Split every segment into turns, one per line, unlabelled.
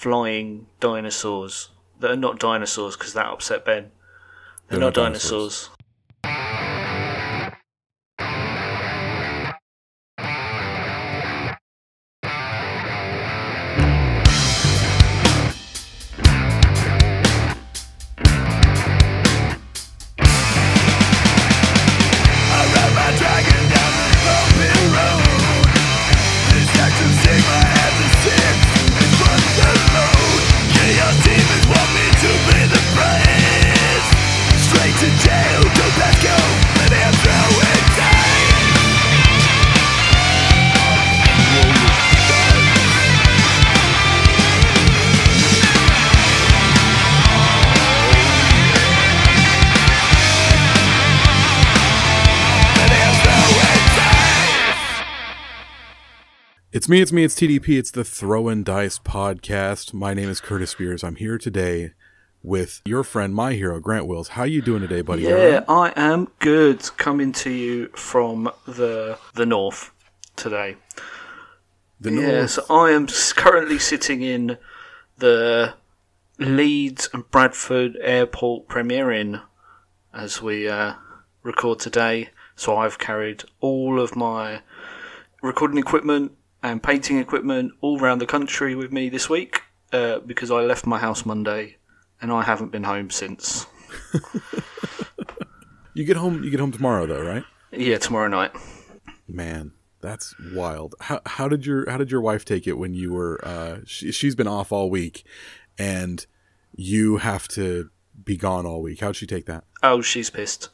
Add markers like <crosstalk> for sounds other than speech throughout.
flying dinosaurs that are not dinosaurs because that upset Ben. They're,
They're
not,
not
dinosaurs.
It's me, it's me, it's TDP. It's the Throwin' Dice podcast. My name is Curtis Spears. I'm here today with your friend, my hero, Grant Wills. How are you doing today, buddy?
Yeah? I am good. Coming to you from the the north today.
The North-
so I am currently sitting in the Leeds and Bradford Airport Premier Inn as we uh, record today. So I've carried all of my recording equipment and painting equipment all around the country with me this week uh, because I left my house Monday and I haven't been home since. <laughs>
You get home. You get home tomorrow, though, right?
Yeah, tomorrow night.
Man, that's wild. How how did your how did your wife take it when you were? Uh, she, she's been off all week, and you have to be gone all week. How'd she take that?
Oh, she's pissed.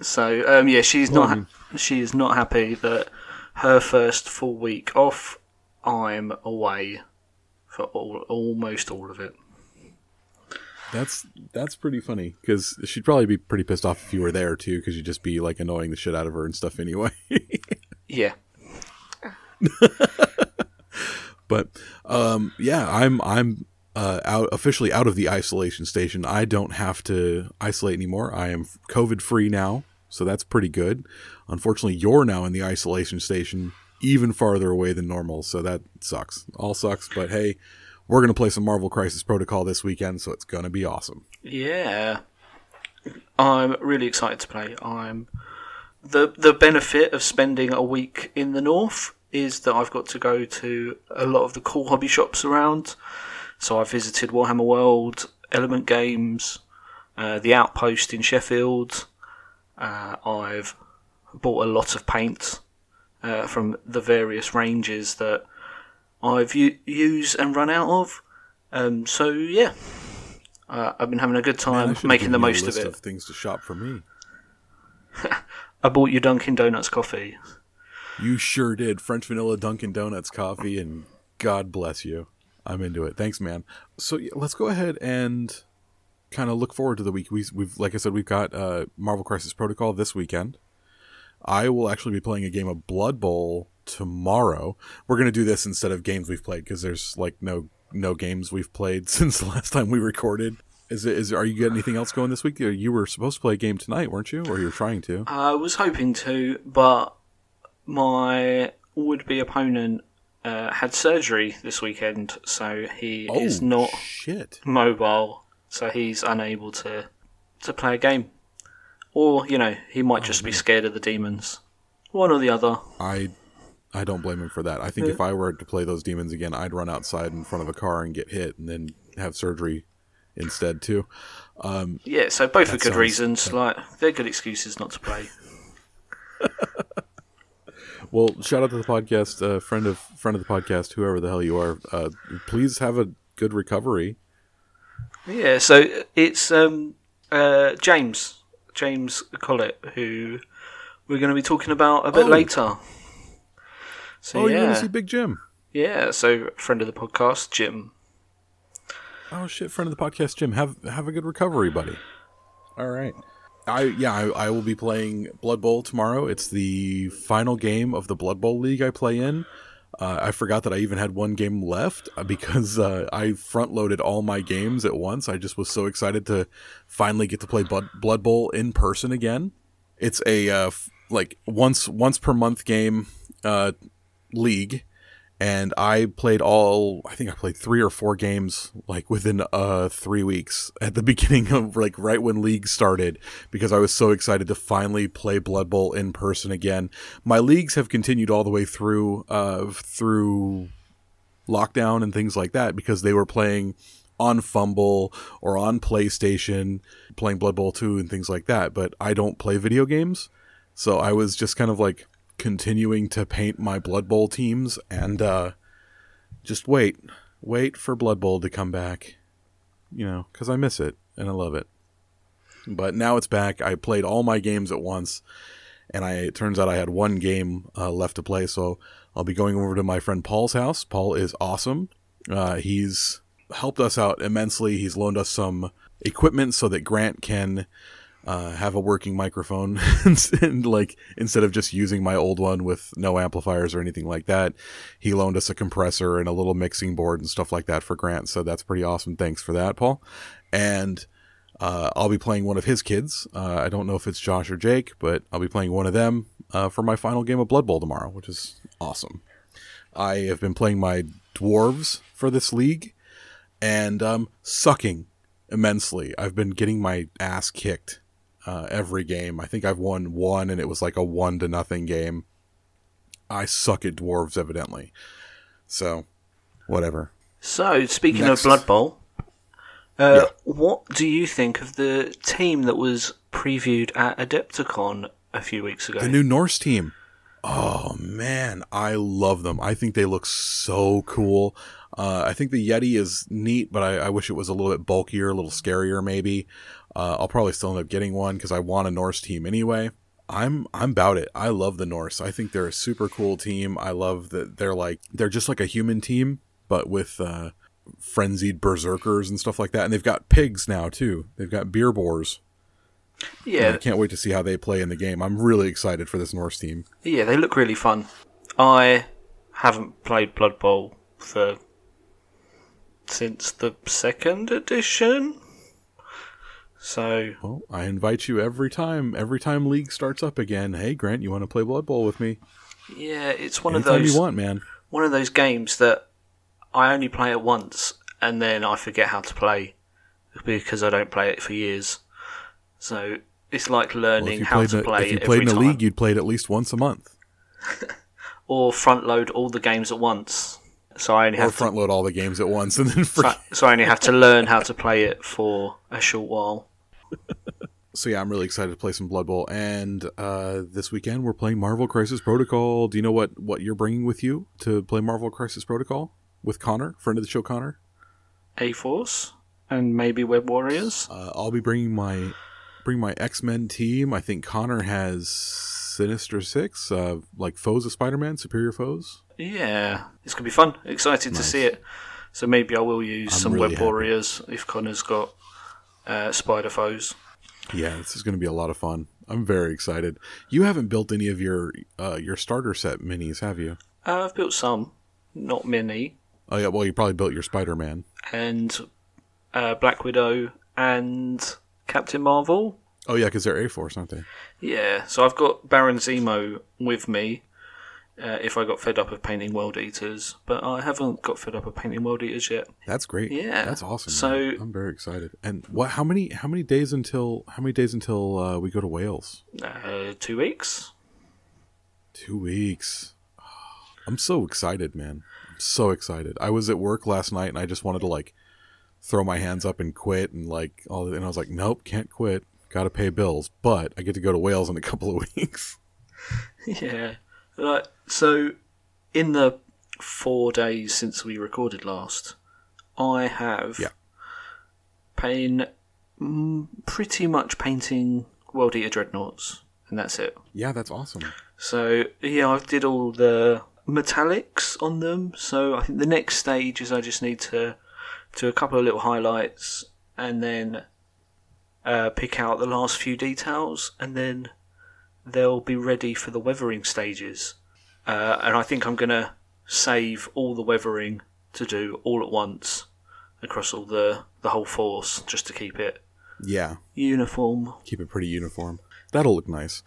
So um, yeah, she's
Well,
not.
I mean-
she is not happy that her first full week off, I'm away for all, almost all of it.
That's that's pretty funny because she'd probably be pretty pissed off if you were there too, because you'd just be like annoying the shit out of her and stuff anyway. <laughs>
Yeah, <laughs>
but um, yeah, I'm I'm uh, out officially out of the isolation station. I don't have to isolate anymore. I am COVID free now, so that's pretty good. Unfortunately, you're now in the isolation station, even farther away than normal, so that sucks. All sucks. But hey, we're gonna play some Marvel Crisis Protocol this weekend, so it's gonna be awesome.
yeah. I'm really excited to play. I'm the the benefit of spending a week in the north is that I've got to go to a lot of the cool hobby shops around. So I visited Warhammer World, Element Games, uh, the Outpost in Sheffield. Uh, I've bought a lot of paint uh, from the various ranges that I've u- used and run out of. Um, so yeah, uh, I've been having a good time
should've
making the most of it.
things to shop for me. <laughs>
I bought you Dunkin' Donuts coffee.
You sure did. French vanilla Dunkin' Donuts coffee, and God bless you. I'm into it. Thanks, man. So yeah, let's go ahead and kind of look forward to the week. We, we've, like I said, we've got uh, Marvel Crisis Protocol this weekend. I will actually be playing a game of Blood Bowl tomorrow. We're gonna do this instead of games we've played because there's like no no games we've played <laughs> since the last time we recorded. Is it? Is are you getting anything else going this week? You were supposed to play a game tonight, weren't you? Or you were trying to?
I was hoping to, but my would-be opponent uh, had surgery this weekend, so he is not
shit.
mobile, so he's unable to to play a game. Or you know, he might just be scared of the demons. One or the other.
I I don't blame him for that. I think if I were to play those demons again, I'd run outside in front of a car and get hit and then have surgery instead too.
Yeah, so both are good
sounds-
reasons. Like they're good excuses not to play. <laughs>
Well, shout out to the podcast, uh, friend of friend of the podcast, whoever the hell you are. Uh, please have a good recovery.
Yeah, so it's um, uh, James James Collett who we're going to be talking about a bit
Oh.
later. So
Oh, you're
yeah,
gonna see Big Jim.
yeah. So friend of the podcast, Jim.
Oh shit, friend of the podcast, Jim. Have have a good recovery, buddy. All right. I yeah, I, I will be playing Blood Bowl tomorrow. It's the final game of the Blood Bowl league I play in. Uh, I forgot that I even had one game left uh, because uh, I front loaded all my games at once. I just was so excited to finally get to play Blood, Bowl in person again. It's a uh, f- like once once per month game uh, league, and I played all. I think I played three or four games like within uh three weeks at the <laughs> beginning of like right when league started because I was so excited to finally play Blood Bowl in person again. My leagues have continued all the way through uh through lockdown and things like that because they were playing on Fumble or on PlayStation, playing Blood Bowl 2 and things like that. But I don't play video games. So I was just kind of like continuing to paint my Blood Bowl teams and uh, just wait, wait for Blood Bowl to come back, you know, because I miss it and I love it. But now it's back. I played all my games at once, and I it turns out I had one game uh, left to play. So I'll be going over to my friend Paul's house. Paul is awesome. Uh, he's helped us out immensely. He's loaned us some equipment so that Grant can uh, have a working microphone <laughs> and like instead of just using my old one with no amplifiers or anything like that he loaned us a compressor and a little mixing board and stuff like that for grant so that's pretty awesome. Thanks for that paul. And uh, i'll be playing one of his kids. Uh, i don't know if it's josh or jake but i'll be playing one of them uh, for my final game of blood bowl tomorrow which is awesome. I have been playing my dwarves for this league and um, sucking immensely. I've been getting my ass kicked uh, every game. I think I've won one, and it was like a one to nothing game. I suck at dwarves, evidently. So, whatever.
So, speaking
Next.
of Blood Bowl, uh,
Yeah.
what do you think of the team that was previewed at Adepticon a few weeks ago?
The new Norse team. Oh man, I love them. I think they look so cool. Uh, I think the Yeti is neat, but I, I wish it was a little bit bulkier, a little scarier, maybe. Uh, I'll probably still end up getting one because I want a Norse team anyway. I'm I'm about it. I love the Norse. I think they're a super cool team. I love that they're like they're just like a human team, but with uh, frenzied berserkers and stuff like that. And they've got pigs now too. They've got beer boars. Yeah. I
yeah,
can't wait to see how they play in the game. I'm really excited for this Norse team.
yeah, they look really fun. I haven't played Blood Bowl for since the second edition. So
Well, I invite you every time. Every time League starts up again. Hey, Grant, you want to play Blood Bowl with me?
yeah, it's one
Anytime
of those
you want, man.
one of those games that I only play it once and then I forget how to play because I don't play it for years. So it's like learning
you
how to
a-
play
if you played in a
time,
league, you'd play it at least once a month, <laughs>
or front load all the games at once. So I only
or
have
front load all the games at once, and then
to, so, so I only have to learn how to <laughs> play it for a short while. <laughs>
So yeah, I'm really excited to play some Blood Bowl, and uh, this weekend we're playing Marvel Crisis Protocol. Do you know what what you're bringing with you to play Marvel Crisis Protocol with Connor, friend of the show, Connor?
A Force and maybe Web Warriors.
Uh, I'll be bringing my bring my X Men team. I think Connor has Sinister Six, uh, like foes of Spider Man, superior foes.
Yeah, it's gonna be fun. Excited to see it. So maybe I will use
I'm
some
really
Web
happy.
Warriors if Connor's got uh, Spider Foes.
Yeah, this is going to be a lot of fun. I'm very excited. You haven't built any of your uh, your starter set minis, have you?
Uh, I've built some, not many,
Oh yeah, well you probably built your Spider Man.
and uh, Black Widow and Captain Marvel.
Oh yeah, because they're A Force, aren't they?
Yeah, so I've got Baron Zemo with me. Uh, if I got fed up of painting World Eaters, but I haven't got fed up of painting World Eaters yet.
That's great.
Yeah,
that's awesome.
so-
man. I'm very excited. And what? How many? How many days until? How many days until uh, we go to Wales?
Uh, two weeks.
Two weeks. <sighs> I'm so excited, man. I'm so excited. I was at work last night and I just wanted to like throw my hands up and quit and like all. And I was like, nope, can't quit. Got to pay bills. But I get to go to Wales in a <laughs> couple of weeks. <laughs>
Yeah. Right. So, in the four days since we recorded last, I have
Yeah.
been mm, pretty much painting World Eater Dreadnoughts, and that's it.
Yeah, that's awesome.
So, yeah, I did all the metallics on them. So, I think the next stage is I just need to do a couple of little highlights and then uh, pick out the last few details, and then they'll be ready for the weathering stages. Uh, and I think I'm going to save all the weathering to do all at once across all the, the whole force just to keep it
Yeah,
uniform.
keep it pretty uniform. That'll look nice.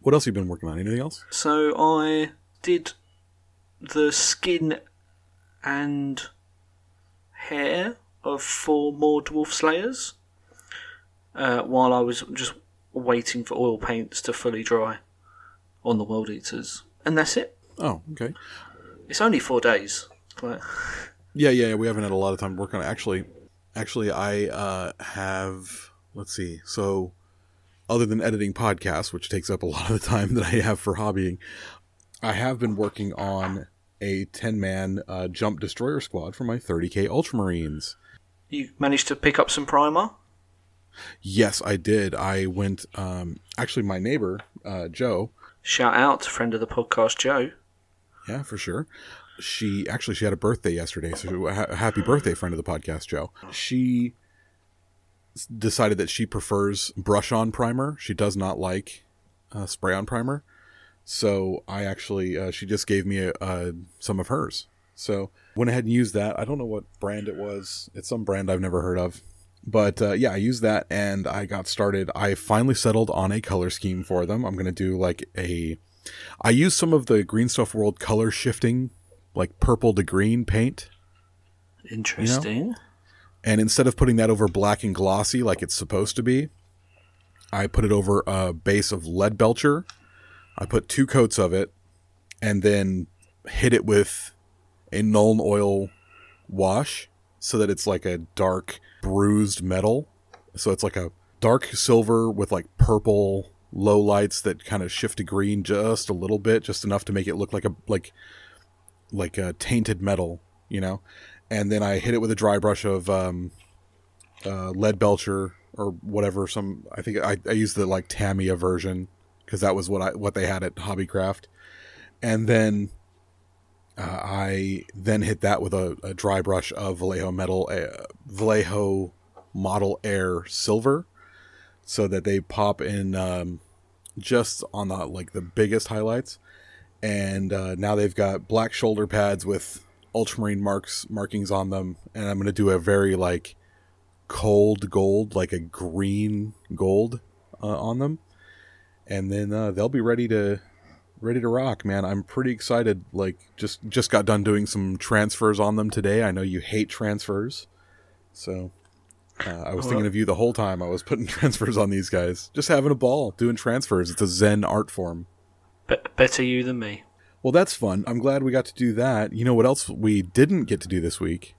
What else have you been working on? Anything else?
So I did the skin and hair of four more dwarf slayers uh, while I was just waiting for oil paints to fully dry on the world eaters, and that's it.
Oh, okay.
It's only four days. But
Yeah, yeah, yeah, we haven't had a lot of time to work on it. Actually, actually, I uh, have. Let's see. So, other than editing podcasts, which takes up a <laughs> lot of the time that I have for hobbying, I have been working on a ten-man uh, jump destroyer squad for my 30k Ultramarines.
you managed to pick up some primer.
Yes, I did. I went. Um, actually, my neighbor uh, Joe.
Shout out to friend of the podcast, Joe.
Yeah, for sure. She actually she had a birthday yesterday, so ha- happy birthday, friend of the podcast, Joe. She decided that she prefers brush on primer. She does not like uh, spray on primer. So I actually uh, she just gave me a, uh, some of hers. So went ahead and used that. I don't know what brand it was. It's some brand I've never heard of. But uh, yeah, I used that and I got started. I finally settled on a color scheme for them. I'm going to do like a. I use some of the Green Stuff World color shifting, like purple to green paint.
Interesting.
And instead of putting that over black and glossy like it's supposed to be, I put it over a base of Leadbelcher. I put two coats of it and then hit it with a Nuln oil wash so that it's like a dark bruised metal. So it's like a dark silver with like purple low lights that kind of shift to green just a little bit, just enough to make it look like a like like a tainted metal, you know. And then I hit it with a dry brush of um, uh, Leadbelcher or whatever. Some I think I, I used the like Tamiya version because that was what I what they had at Hobbycraft. And then uh, I then hit that with a, a dry brush of Vallejo metal, uh, Vallejo Model Air Silver, so that they pop in um, just on the like the biggest highlights. And uh, now they've got black shoulder pads with ultramarine marks markings on them, and I'm gonna do a very like cold gold, like a green gold uh, on them, and then uh, they'll be ready to ready to rock, man. I'm pretty excited. Like just just got done doing some transfers on them today. I know you hate transfers, so uh, I was thinking of you the whole time. I was putting <laughs> transfers on these guys, just having a ball doing transfers. It's a Zen art form.
Be- better you than me.
Well, that's fun. I'm glad we got to do that. You know what else we didn't get to do this week?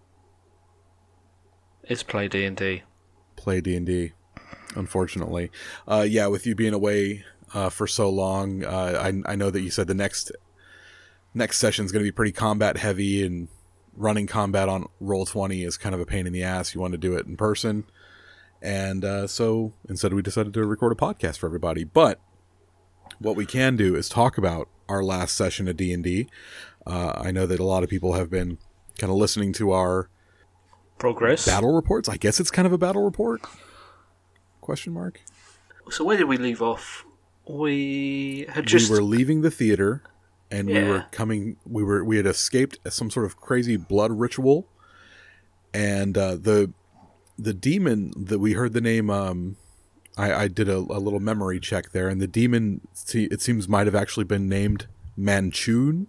Is play D and D.
Play D and D. Unfortunately, uh, yeah. With you being away uh, for so long, uh, I I know that you said the next next session is going to be pretty combat heavy, and running combat on roll twenty is kind of a pain in the ass. You want to do it in person, and uh, so instead we decided to record a podcast for everybody. But what we can do is talk about our last session of D and D. Uh, I know that a lot of people have been kind of listening to our
Progress.
battle reports. I guess it's kind of a battle report. Question mark.
So where did we leave off? We had just
we were leaving the theater, and we were coming. We were we had escaped some sort of crazy blood ritual, and uh, the the demon that we heard the name. Um, I, I did a, a little memory check there, and the demon it seems might have actually been named Manchun.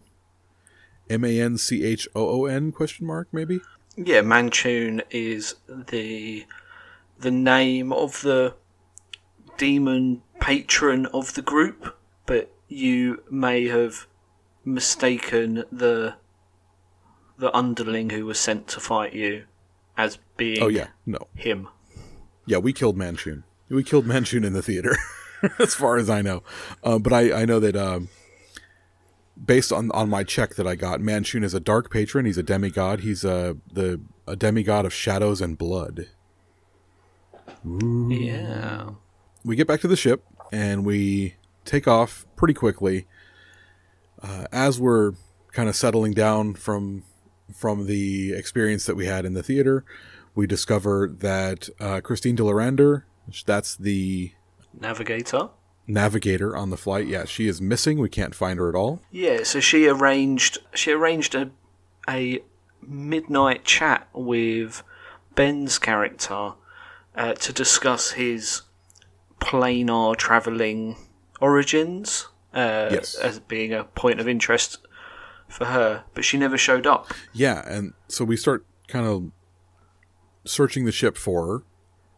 M A N C H O O N question mark maybe.
yeah, Manchun is the the name of the demon patron of the group, but you may have mistaken the the underling who was sent to fight you as being
Oh yeah, no,
him.
Yeah, we killed Manchun. We killed Manchun in the theater, <laughs> as far as I know. Uh, but I, I know that um, based on, on my check that I got, Manchun is a dark patron. He's a demigod. He's a the a demigod of shadows and blood.
Yeah.
We get back to the ship and we take off pretty quickly. Uh, as we're kind of settling down from from the experience that we had in the theater, we discover that uh, Christine d'Lyrandar, that's the
Navigator.
navigator on the flight. Yeah, she is missing. We can't find her at all.
Yeah, so she arranged she arranged a a midnight chat with Ben's character uh, to discuss his planar travelling origins uh,
Yes.
as being a point of interest for her, but she never showed up.
Yeah, and so we start kind of searching the ship for her,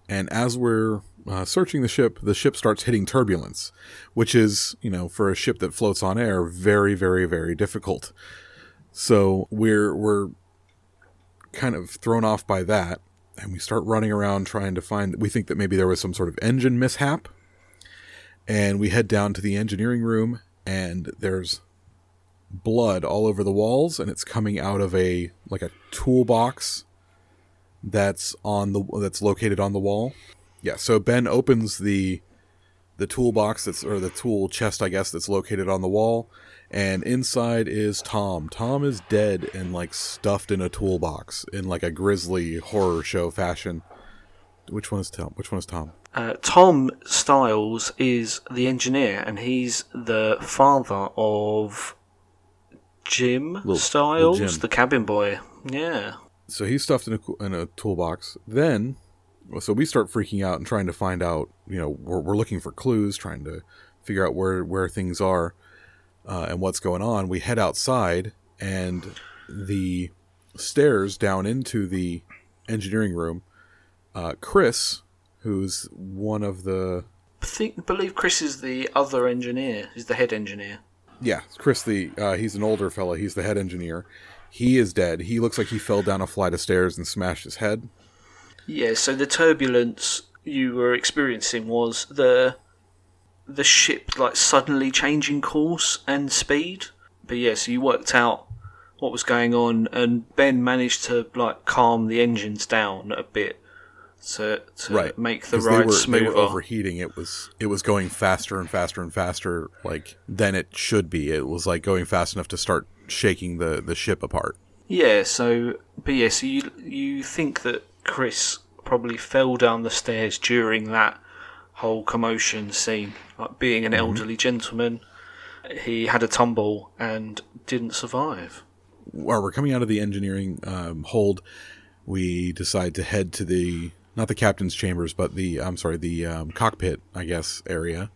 and as we're uh, searching the ship, the ship starts hitting turbulence, which is, you know, for a ship that floats on air, very, very, very difficult. So we're we're kind of thrown off by that, and we start running around trying to find. We think that maybe there was some sort of engine mishap, and we head down to the engineering room, and there's blood all over the walls, and it's coming out of a like a toolbox that's on the that's located on the wall. Yeah, so Ben opens the the toolbox that's or the tool chest, I guess, that's located on the wall, and inside is Tom. Tom is dead and like stuffed in a toolbox in like a grisly horror show fashion. Which one is Tom? Which one is Tom?
Uh, Tom Styles is the engineer, and he's the father of Jim
Little-
Styles,
little Jim.
the cabin boy. Yeah.
So he's stuffed in a, in a toolbox. Then, so we start freaking out and trying to find out. You know, we're, we're looking for clues, trying to figure out where where things are uh, and what's going on. We head outside, and the stairs down into the engineering room. Uh, Chris, who's one of the
I think, believe Chris is the other engineer. He's the head engineer.
yeah, Chris the uh, he's an older fella. He's the head engineer. He is dead. He looks like he fell down a flight of stairs and smashed his head.
Yeah, so the turbulence you were experiencing was the the ship like suddenly changing course and speed. But yeah, so you worked out what was going on, and Ben managed to like calm the engines down a bit to to
right
make the ride
they were,
smoother.
they were overheating it was it was going faster and faster and faster like than it should be it was like going fast enough to start shaking the the ship apart
Yeah, so but yeah, so you you think that Chris probably fell down the stairs during that whole commotion scene, like being an elderly gentleman, he had a tumble and didn't survive.
while we're coming out of the engineering um, hold we decide to head to the not the captain's chambers but the i'm sorry the um, cockpit i guess area.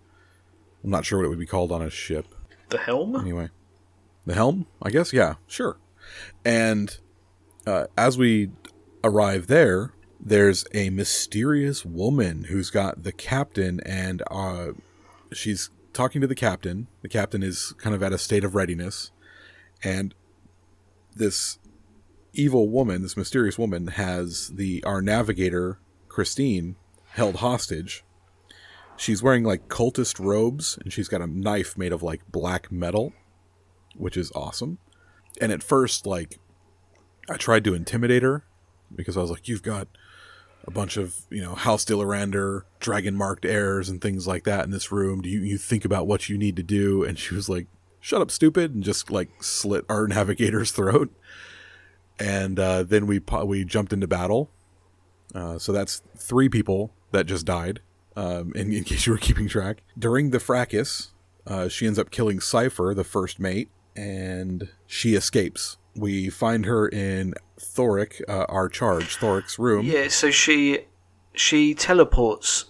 I'm not sure what it would be called on a ship.
The helm?
anyway. The helm? I guess yeah sure. And uh, as we arrive there there's a mysterious woman who's got the captain and uh, she's talking to the captain. The captain is kind of at a state of readiness. And this evil woman this mysterious woman has the our navigator christine held hostage. She's wearing like cultist robes and she's got a knife made of like black metal which is awesome. And at first, like, I tried to intimidate her because I was like, "You've got a bunch of you know House d'Lyrandar dragon marked heirs and things like that in this room. Do you you think about what you need to do?" And she was like, "Shut up, stupid!" and just like slit our <laughs> navigator's throat. And uh, then we we jumped into battle. Uh, so that's three people that just died. Um, in, in <laughs> case you were keeping track, during the fracas, uh, she ends up killing Cypher, the first mate, and she escapes. We find her in Thoric, uh, our charge, Thoric's room.
Yeah, so she she teleports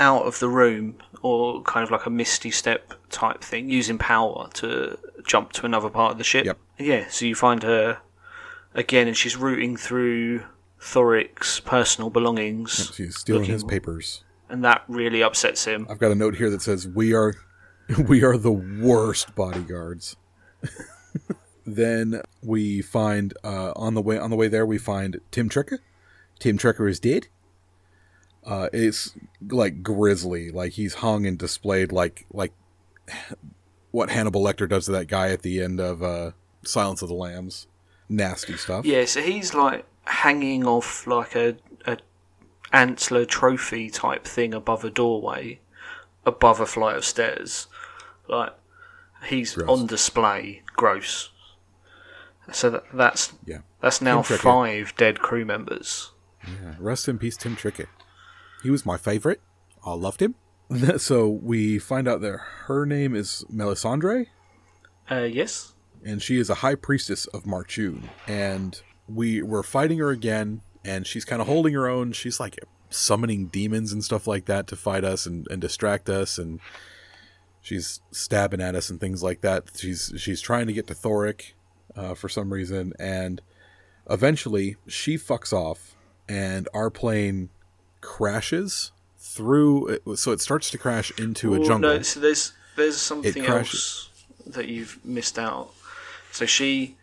out of the room or kind of like a misty step type thing using power to jump to another part of the ship.
Yep.
Yeah, so you find her again and she's rooting through Thoric's personal belongings
She's stealing his papers.
and that really upsets him.
I've got a note here that says we are <laughs> we are the worst bodyguards. <laughs> then we find uh, on the way on the way there we find Tim Trekker. Tim Trekker is dead. Uh, it's like grisly, like he's hung and displayed like like <sighs> what Hannibal Lecter does to that guy at the end of uh, Silence of the Lambs. Nasty stuff.
Yeah, so he's like hanging off like a, a antler trophy type thing above a doorway, above a flight of stairs. Like he's
Gross.
on display. Gross. So that, that's
Yeah.
that's now five dead crew members.
Yeah, rest in peace, Tim Trickett. He was my favorite. I loved him. <laughs> so we find out that her name is Melisandre,
Uh, yes.
and she is a high priestess of Marchun. And we were fighting her again, and she's kind of holding her own. She's like summoning demons and stuff like that to fight us and, and distract us, and she's stabbing at us and things like that. She's she's trying to get to Thoric, uh, for some reason, and eventually she fucks off, and our plane crashes through. So it starts to crash into a jungle.
No, so there's there's something else that you've missed out. So she,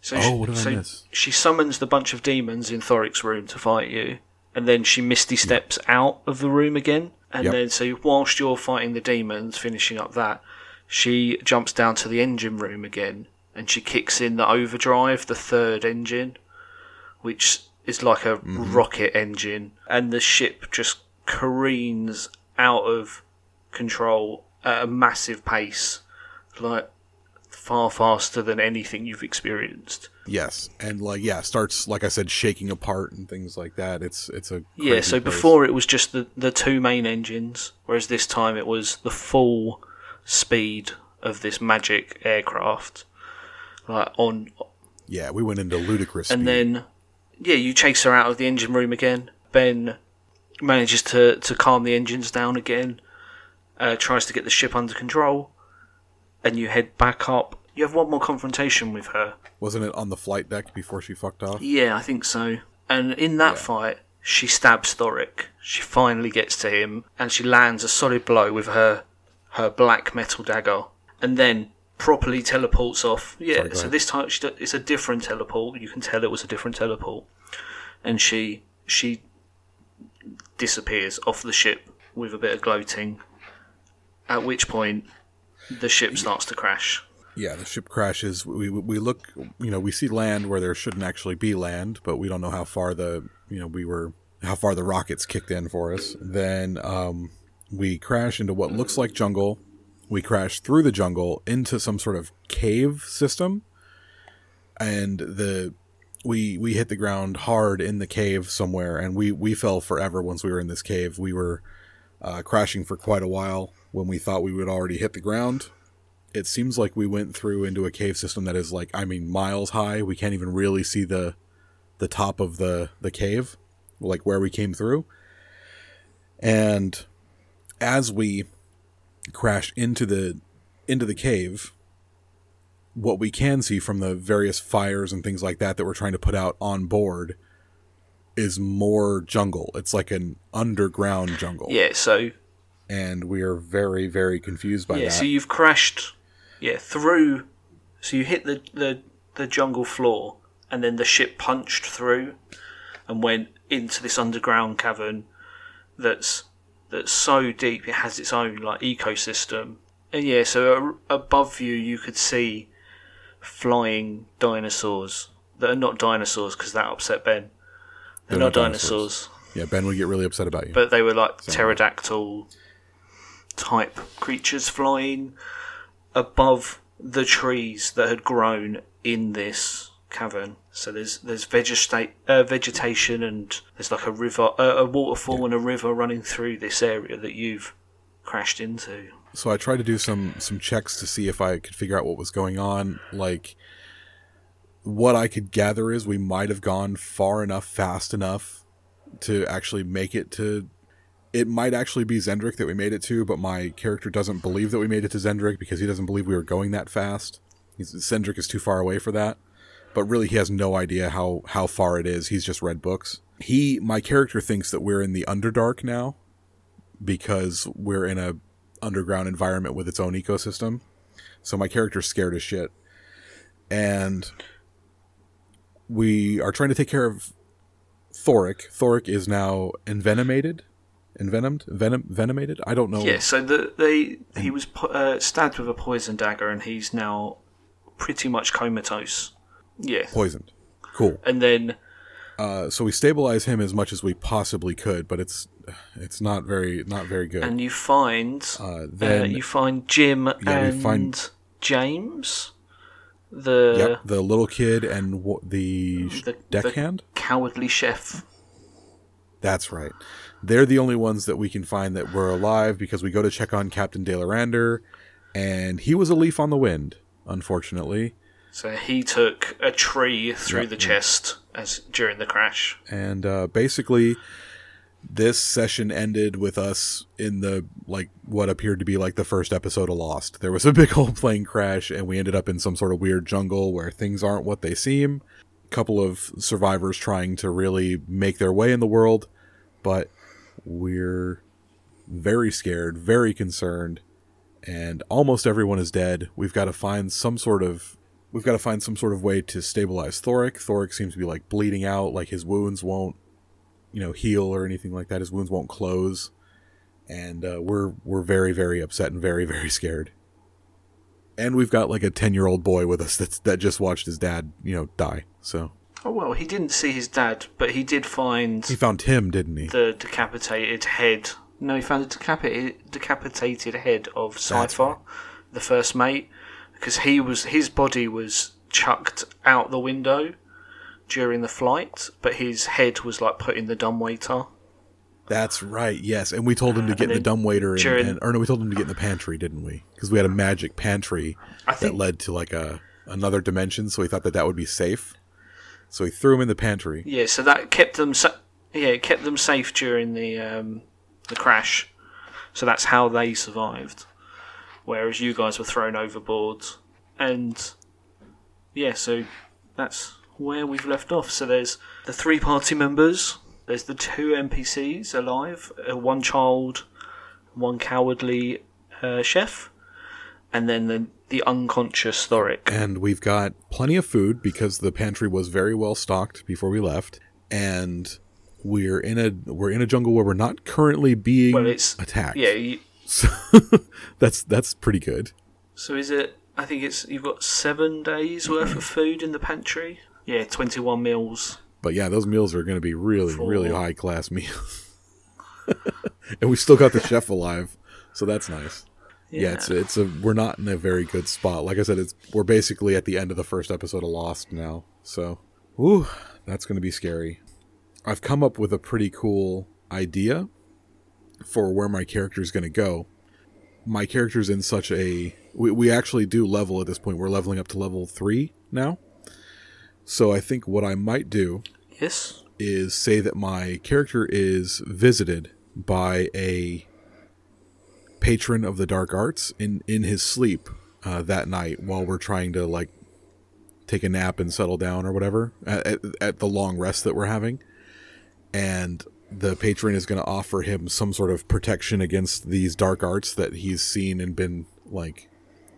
so
Oh,
she,
what did I
so she summons the bunch of demons in Thoric's room to fight you, and then she misty steps out of the room again, and
Yep.
then so whilst you're fighting the demons, finishing up that, she jumps down to the engine room again, and she kicks in the overdrive, the third engine, which is like a
Mm-hmm.
rocket engine, and the ship just careens out of control at a massive pace, like far faster than anything you've experienced.
Yes, and like yeah, starts like I said, shaking apart and things like that. It's it's a
Yeah, so
place.
before it was just the, the two main engines, whereas this time it was the full speed of this magic aircraft. Like on
yeah, we went into ludicrous.
and
speed.
then yeah, you chase her out of the engine room again. Ben manages to, to calm the engines down again, uh, tries to get the ship under control, and you head back up. You have one more confrontation with her.
wasn't it on the flight deck before she fucked off?
Yeah, I think so. And in that
Yeah.
fight, she stabs Thoric. She finally gets to him, and she lands a solid blow with her her black metal dagger, and then properly teleports off. Yeah,
Sorry,
so this time she, it's a different teleport. You can tell it was a different teleport, and she she disappears off the ship with a bit of gloating. At which point, the ship starts to crash.
Yeah, the ship crashes. We we look, you know, we see land where there shouldn't actually be land, but we don't know how far the, you know, we were how far the rockets kicked in for us. Then um, we crash into what looks like jungle. We crash through the jungle into some sort of cave system, and the we we hit the ground hard in the cave somewhere, and we we fell forever once we were in this cave. We were uh, crashing for quite a while when we thought we would already hit the ground it seems like we went through into a cave system that is like I mean miles high. We can't even really see the the top of the the cave, like where we came through. And as we crash into the into the cave, what we can see from the various fires and things like that that we're trying to put out on board is more jungle. It's like an underground jungle.
Yeah, so
And we are very, very confused by
yeah,
that.
so you've crashed, yeah, through. So you hit the, the the jungle floor, and then the ship punched through, and went into this underground cavern. That's that's so deep it has its own like ecosystem. And yeah, so a, above you you could see flying dinosaurs that are not dinosaurs because that upset Ben. They're,
They're
not,
not
dinosaurs,
dinosaurs. yeah, Ben would get really upset about you.
but they were like pterodactyl type creatures flying above the trees that had grown in this cavern. So there's there's vegeta- uh, vegetation and there's like a river, uh, a waterfall and a river running through this area that you've crashed into.
so I tried to do some some checks to see if I could figure out what was going on. Like what I could gather is we might have gone far enough, fast enough to actually make it to. It might actually be Xen'drik that we made it to, but my character doesn't believe that we made it to Xen'drik because he doesn't believe we were going that fast. He's, Xen'drik is too far away for that. But really, he has no idea how how far it is. He's just read books. He, my character, thinks that we're in the Underdark now because we're in a underground environment with its own ecosystem. So my character's scared as shit. And we are trying to take care of Thoric. Thoric is now envenomated. Envenomed? Venom venomated? I don't know.
Yeah, so the, they he was po- uh, stabbed with a poison dagger and he's now pretty much comatose. Yeah,
Poisoned. Cool.
and then
Uh, so we stabilize him as much as we possibly could, but it's it's not very not very good.
and you find
uh,
uh,
then
you find Jim
we
and
find-
James, the
yep, the little kid and w- the,
the-
deckhand.
cowardly chef.
That's right. They're the only ones that we can find that were alive because we go to check on Captain d'Lyrandar, and he was a leaf on the wind, unfortunately.
So he took a tree through the chest as during the crash.
And uh, basically, this session ended with us in the like what appeared to be like the first episode of Lost. There was a <laughs> big old plane crash, and we ended up in some sort of weird jungle where things aren't what they seem. A couple of survivors trying to really make their way in the world, but we're very scared, very concerned, and almost everyone is dead. We've got to find some sort of we've got to find some sort of way to stabilize Thoric. Thoric seems to be like bleeding out, like his wounds won't, you know, heal or anything like that. His wounds won't close, and uh, we're we're very very upset and very very scared. And we've got like a ten year old boy with us that's that just watched his dad, you know, die. So
Oh well, he didn't see his dad, but he did find
he found him, didn't he?
the decapitated head. No, he found the decapitated, decapitated head of Cypher, the first mate, because he was his body was chucked out the window during the flight, but his head was like put in the dumbwaiter.
That's right. Yes, and we told him to get in the dumbwaiter, and,
during-
and or no, we told him to get in the pantry, didn't we? Because we had a magic pantry
I
that led to like a another dimension, so he thought that that would be safe. So he threw him in the pantry.
yeah, so that kept them sa- yeah, it kept them safe during the um, the crash. So that's how they survived. Whereas you guys were thrown overboard, and yeah, so that's where we've left off. So there's the three party members. There's the two NPCs alive, uh, one child, one cowardly uh, chef, and then the the unconscious Thoric.
and we've got plenty of food because the pantry was very well stocked before we left and we're in a we're in a jungle where we're not currently being
Well, it's
attacked
yeah. You,
so <laughs> that's that's pretty good
so is it? I think it's you've got seven days worth of food in the pantry. Yeah, twenty one meals.
but yeah those meals are going to be really
For-
really high class meals <laughs> and we still got the chef alive so that's nice yeah. it's it's a we're not in a very good spot like i said it's we're basically at the end of the first episode of lost now so ooh that's going to be scary i've come up with a pretty cool idea for where my character is going to go my character's in such a we, we actually do level at this point. We're leveling up to level three now. So i think what i might do
yes.
is say that my character is visited by a patron of the dark arts in in his sleep uh, that night while we're trying to like take a nap and settle down or whatever at, at, at the long rest that we're having. And the patron is going to offer him some sort of protection against these dark arts that he's seen and been like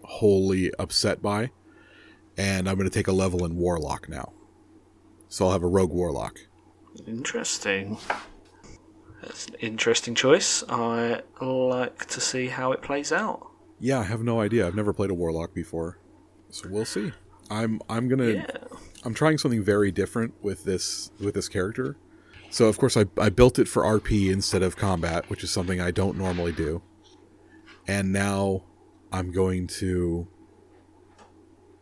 wholly upset by and i'm going to take a level in warlock now so i'll have a rogue warlock
Interesting. That's an interesting choice. I like to see how it plays out.
Yeah, I have no idea. I've never played a warlock before, so we'll see. I'm I'm gonna
Yeah.
I'm trying something very different with this with this character. So of course I I built it for RP instead of combat, which is something I don't normally do. And now I'm going to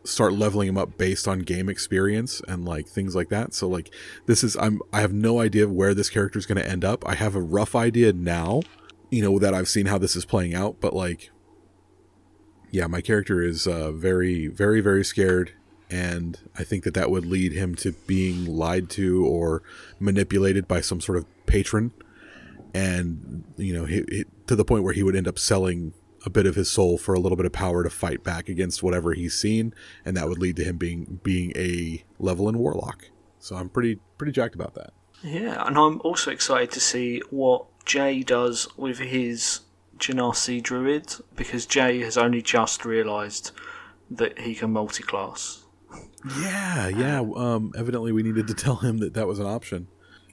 start leveling him up based on game experience and like things like that. So like this is I'm I have no idea where this character is going to end up. I have a rough idea now, you know, that I've seen how this is playing out, but like yeah, my character is uh, very, very, very scared, and I think that that would lead him to being lied to or manipulated by some sort of patron, and you know, he, he, to the point where he would end up selling a bit of his soul for a little bit of power to fight back against whatever he's seen, and that would lead to him being being a level in warlock. So I'm pretty pretty jacked about that.
Yeah, and I'm also excited to see what Jay does with his Genasi druid because Jay has only just realised that he can multi-class.
Yeah, yeah. Um, evidently, we needed to tell him that that was an option.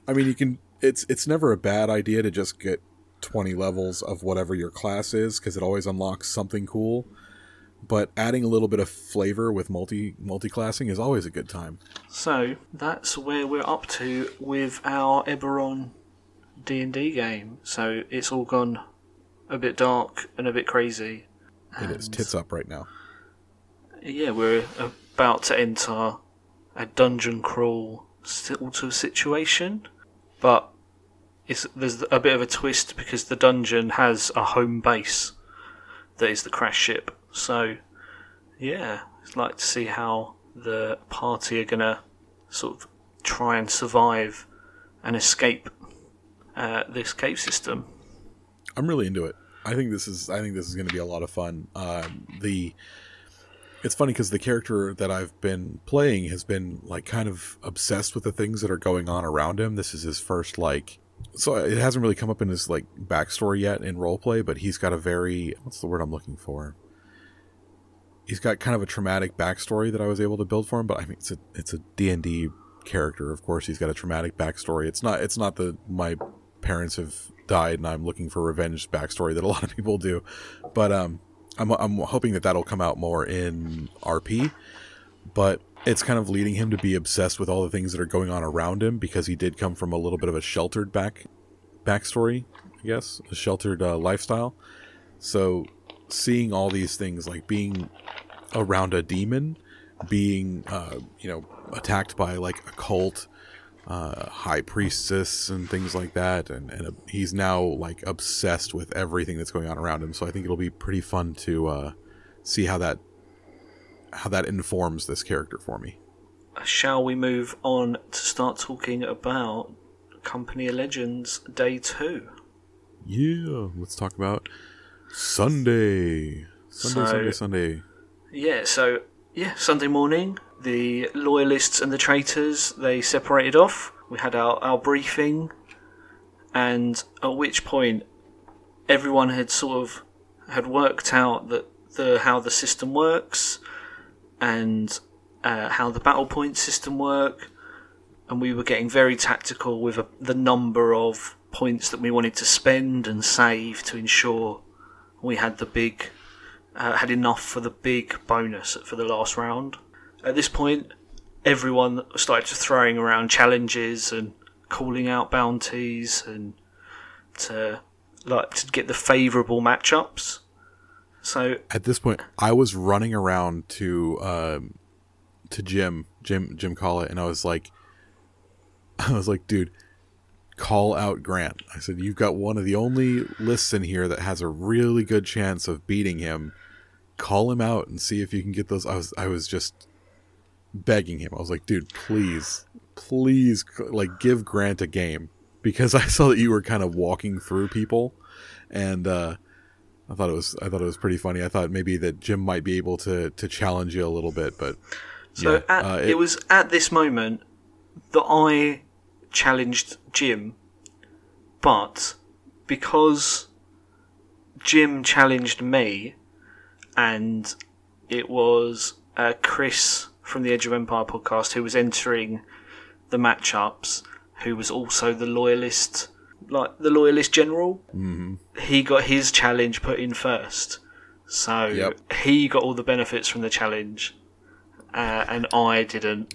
I mean, you can. It's it's never a bad idea to just get twenty levels of whatever your class is because it always unlocks something cool. But adding a little bit of flavor with multi multi classing is always a good time.
So that's where we're up to with our Eberron D and D game. So it's all gone a bit dark and a bit crazy.
It is tits up right now.
Yeah, we're about to enter a dungeon crawl sort of situation, but there's a bit of a twist because the dungeon has a home base that is the crash ship. So, yeah, I'd like to see how the party are gonna sort of try and survive and escape uh, this cave system.
I'm really into it. I think this is I think this is going to be a lot of fun. Um, the it's funny because the character that I've been playing has been like kind of obsessed with the things that are going on around him. This is his first like so it hasn't really come up in his like backstory yet in roleplay, but he's got a very what's the word I'm looking for? He's got kind of a traumatic backstory that I was able to build for him, but I mean it's a it's a D and D character. Of course, he's got a traumatic backstory. It's not it's not the my parents have died and I'm looking for revenge backstory that a lot of people do, but um, I'm I'm hoping that that'll come out more in RP, but it's kind of leading him to be obsessed with all the things that are going on around him because he did come from a little bit of a sheltered back backstory, I guess, a sheltered uh, lifestyle. So seeing all these things like being around a demon, being uh, you know attacked by like a cult, uh, high priestess and things like that, and, and uh, he's now like obsessed with everything that's going on around him. So I think it'll be pretty fun to uh, see how that how that informs this character for me.
Shall we move on to start talking about Company of Legends Day 2?
Yeah, let's talk about Sunday. Sunday,
So-
Sunday, Sunday.
Yeah, so, yeah, Sunday morning, the loyalists and the traitors, they separated off. We had our, our briefing, and at which point everyone had sort of had worked out that the how the system works and uh, how the battle point system work and we were getting very tactical with a, the number of points that we wanted to spend and save to ensure we had the big uh, had enough for the big bonus for the last round. At this point, everyone started throwing around challenges and calling out bounties and to like to get the favourable matchups. So
At this point, I was running around to um, to Jim, Jim, Jim Collett, and I was like, <laughs> I was like, dude, call out Grant. I said, you've got one of the only lists in here that has a really good chance of beating him. Call him out and see if you can get those. I was, I was just begging him. I was like, dude, please, please, like, give Grant a game because <laughs> I saw that you were kind of walking through people, and uh, I thought it was, I thought it was pretty funny. I thought maybe that Jim might be able to to challenge you a little bit, but
So
yeah,
at,
uh,
it, was at this moment that I challenged Jim, but because Jim challenged me, and it was uh, Chris from the Edge of Empire podcast who was entering the matchups, who was also the loyalist, like the loyalist general. Mm-hmm. He got his challenge put in first, so
Yep.
he got all the benefits from the challenge uh, and I didn't,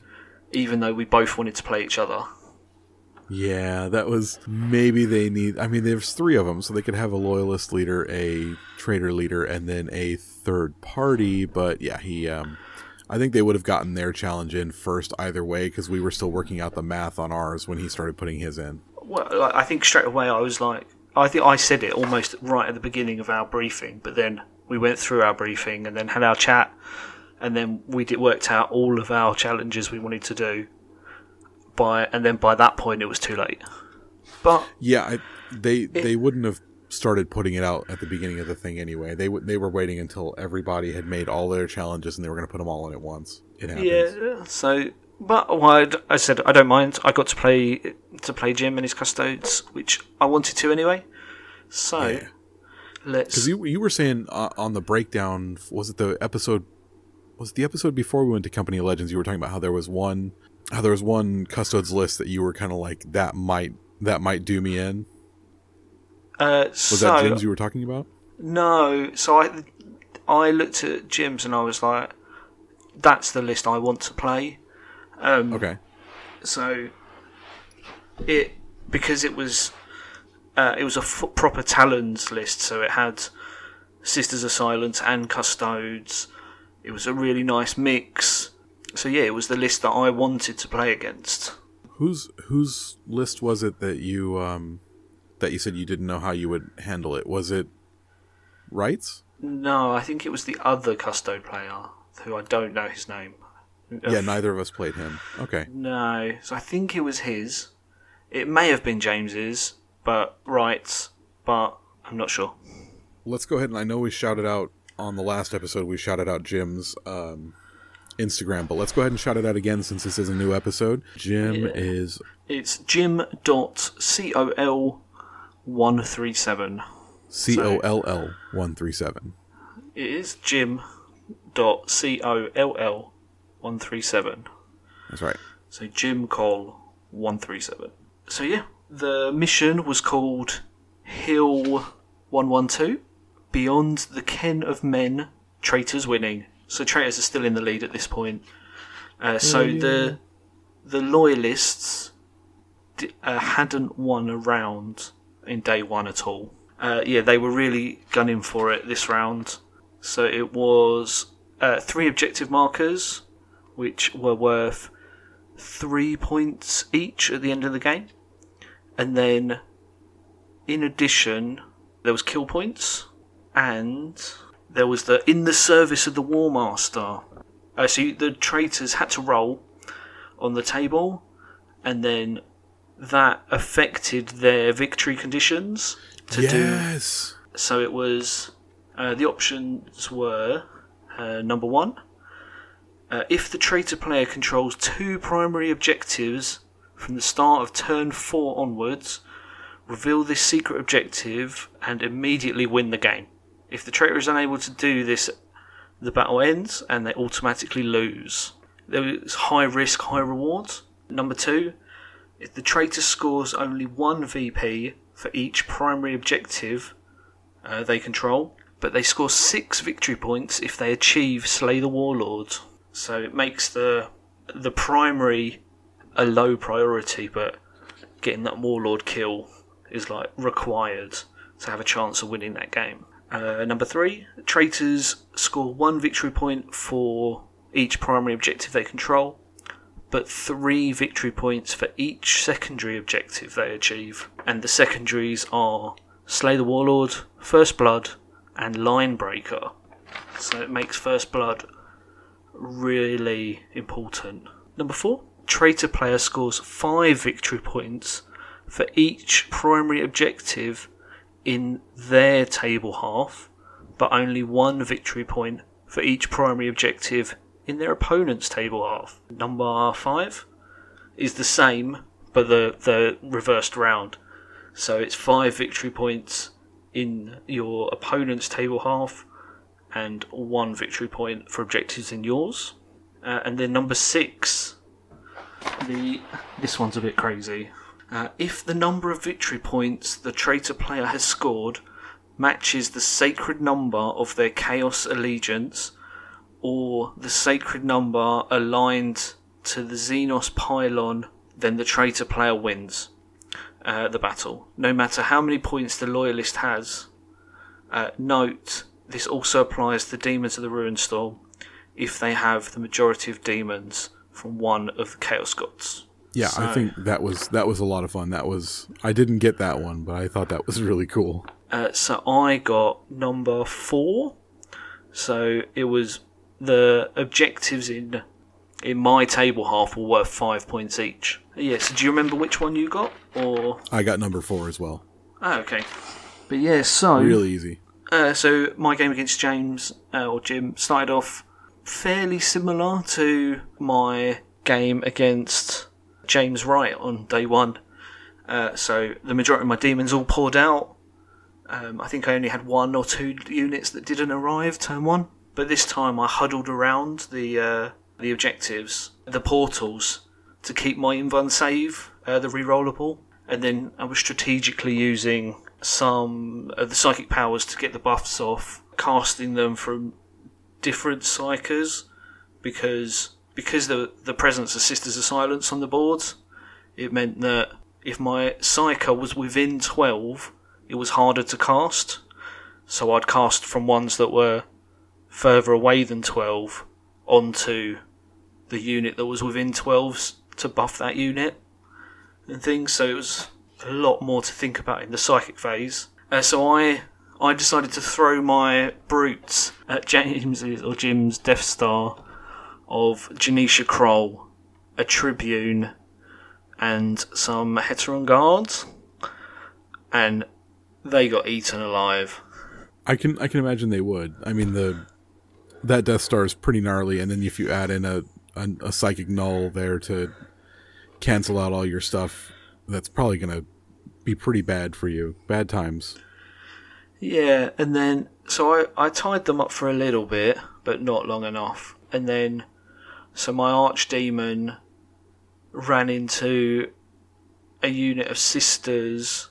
even though we both wanted to play each other.
Yeah, that was maybe they need. I mean, there's three of them, so they could have a loyalist leader, a traitor leader, and then a third party. But yeah, he. um I think they would have gotten their challenge in first either way because we were still working out the math on ours when he started putting his in.
Well, like, I think straight away I was like, I think I said it almost right at the beginning of our briefing, but then we went through our briefing and then had our chat, and then we did worked out all of our challenges we wanted to do. By and then by that point it was too late. But
Yeah, I, they they wouldn't have started putting it out at the beginning of the thing anyway. They would they were waiting until everybody had made all their challenges and they were going to put them all in at once. It happens.
Yeah, so but well, I said I don't mind. I got to play to play Jim and his custodes, which I wanted to anyway. So
Yeah.
let's.
Because you you were saying uh, on the breakdown, was it the episode? Was it the episode before we went to Company of Legends? You were talking about how there was one, how there was one custodes list that you were kind of like that might that might do me in.
Uh,
Was
so
that Jim's you were talking about?
no, so I I looked at Jim's and I was like, that's the list I want to play. Um,
Okay.
So it because it was uh, it was a f- proper talons list, so it had Sisters of Silence and Custodes. It was a really nice mix. So yeah, it was the list that I wanted to play against.
Whose whose list was it that you um that you said you didn't know how you would handle it? Was it rights?
No, I think it was the other Custode player who I don't know his name.
Yeah, neither of us played him. Okay.
No, so I think it was his. It may have been James's, but right, but I'm not sure.
Let's go ahead and I know we shouted out on the last episode. We shouted out Jim's um, Instagram, but let's go ahead and shout it out again since this is a new episode. Jim
Yeah.
is
It's jim.col one three seven.
C O L L one three seven.
It is jim.col one three seven.
That's right.
So Jim Cole one three seven. So yeah, the mission was called Hill one one two. Beyond the ken of men, traitors winning. So traitors are still in the lead at this point. Uh, so the the loyalists di- uh, hadn't won a round in day one at all. Uh, yeah, they were really gunning for it this round. So it was uh, three objective markers, which were worth three points each at the end of the game. And then, in addition, there was kill points, and there was the in the service of the War Master. Uh, so you- the traitors had to roll on the table, and then that affected their victory conditions to do.
Yes.
so it was uh, the options were uh, number one uh, if the traitor player controls two primary objectives from the start of turn four onwards reveal this secret objective and immediately win the game. If the traitor is unable to do this the battle ends and they automatically lose. There was high risk high reward. Number two if the traitor scores only one VP for each primary objective uh, they control, but they score six victory points if they achieve Slay the Warlord. So it makes the the primary a low priority, but getting that Warlord kill is like required to have a chance of winning that game. Uh, number three, traitors score one victory point for each primary objective they control, but three victory points for each secondary objective they achieve. And the secondaries are Slay the Warlord, First Blood, and Line Breaker. So it makes First Blood really important. Number four, Traitor player scores five victory points for each primary objective in their table half, but only one victory point for each primary objective in their opponent's table half. Number five is the same, but the, the reversed round. So it's five victory points in your opponent's table half and one victory point for objectives in yours. Uh, and then number six, the this one's a bit crazy. Uh, if the number of victory points the traitor player has scored matches the sacred number of their chaos allegiance, or the sacred number aligned to the Xenos pylon, then the traitor player wins uh, the battle, no matter how many points the loyalist has. Uh, note, this also applies to demons of the Ruinstorm if they have the majority of demons from one of the Chaos Gods.
Yeah, I think that was that was a lot of fun. That was I didn't get that one, but I thought that was really cool.
Uh, so I got number four. So it was the objectives in in my table half were worth five points each. Yes. do you remember which one you got? Or
I got number four as well.
oh, okay. But yeah, so
Really easy.
Uh, so my game against James uh, or Jim started off fairly similar to my game against James Wright on day one. Uh, so the majority of my demons all poured out. Um, I think I only had one or two units that didn't arrive turn one. But this time I huddled around the uh, the objectives, the portals, to keep my invuln save, uh, the rerollable, and then I was strategically using some of the psychic powers to get the buffs off, casting them from different psykers because because the the presence of Sisters of Silence on the board, it meant that if my psyker was within twelve, it was harder to cast. So I'd cast from ones that were further away than twelve onto the unit that was within 12 to buff that unit and things. So it was a lot more to think about in the psychic phase. Uh, so I I decided to throw my brutes at James's or Jim's Death Star of Jenetia Krole, a Tribune, and some Hetaeron guards. and they got eaten alive.
I can I can imagine they would. I mean the that Death Star is pretty gnarly, and then if you add in a a, a psychic null there to cancel out all your stuff, that's probably gonna be pretty bad for you. Bad times.
Yeah, and then so I, I tied them up for a little bit, but not long enough. And then so my archdemon ran into a unit of sisters.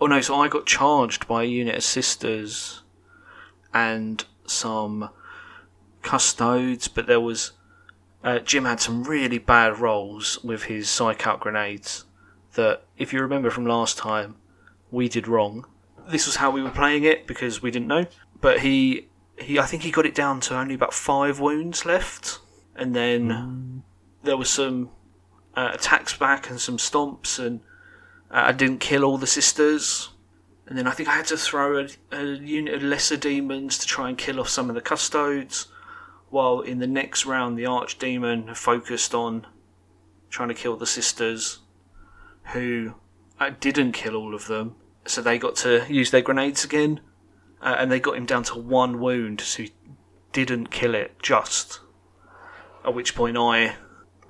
Oh no, so I got charged by a unit of sisters and some custodes, but there was uh, Jim had some really bad rolls with his psych out grenades that, if you remember from last time, we did wrong. This was how we were playing it because we didn't know. But he, he, I think he got it down to only about five wounds left, and then there was some uh, attacks back and some stomps, and uh, I didn't kill all the sisters. And then I think I had to throw a, a unit of lesser demons to try and kill off some of the custodes. While in the next round, the archdemon focused on trying to kill the sisters, who uh, didn't kill all of them. So they got to use their grenades again, uh, and they got him down to one wound, so he didn't kill it just. At which point I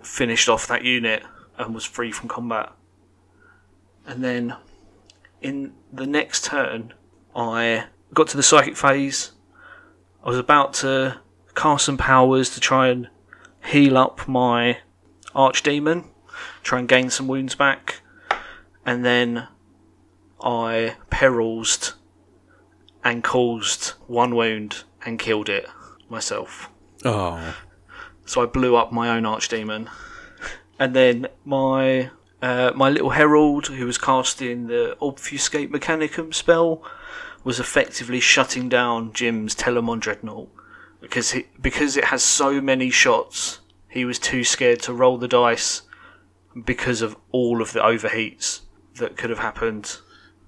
finished off that unit and was free from combat. And then in the next turn, I got to the psychic phase. I was about to cast some powers to try and heal up my archdemon, try and gain some wounds back, and then I perils and caused one wound and killed it myself.
Oh,
So I blew up my own archdemon, and then my uh, my little herald, who was casting the obfuscate mechanicum spell, was effectively shutting down Jim's Telemon dreadnought because he, because it has so many shots. He was too scared to roll the dice because of all of the overheats that could have happened.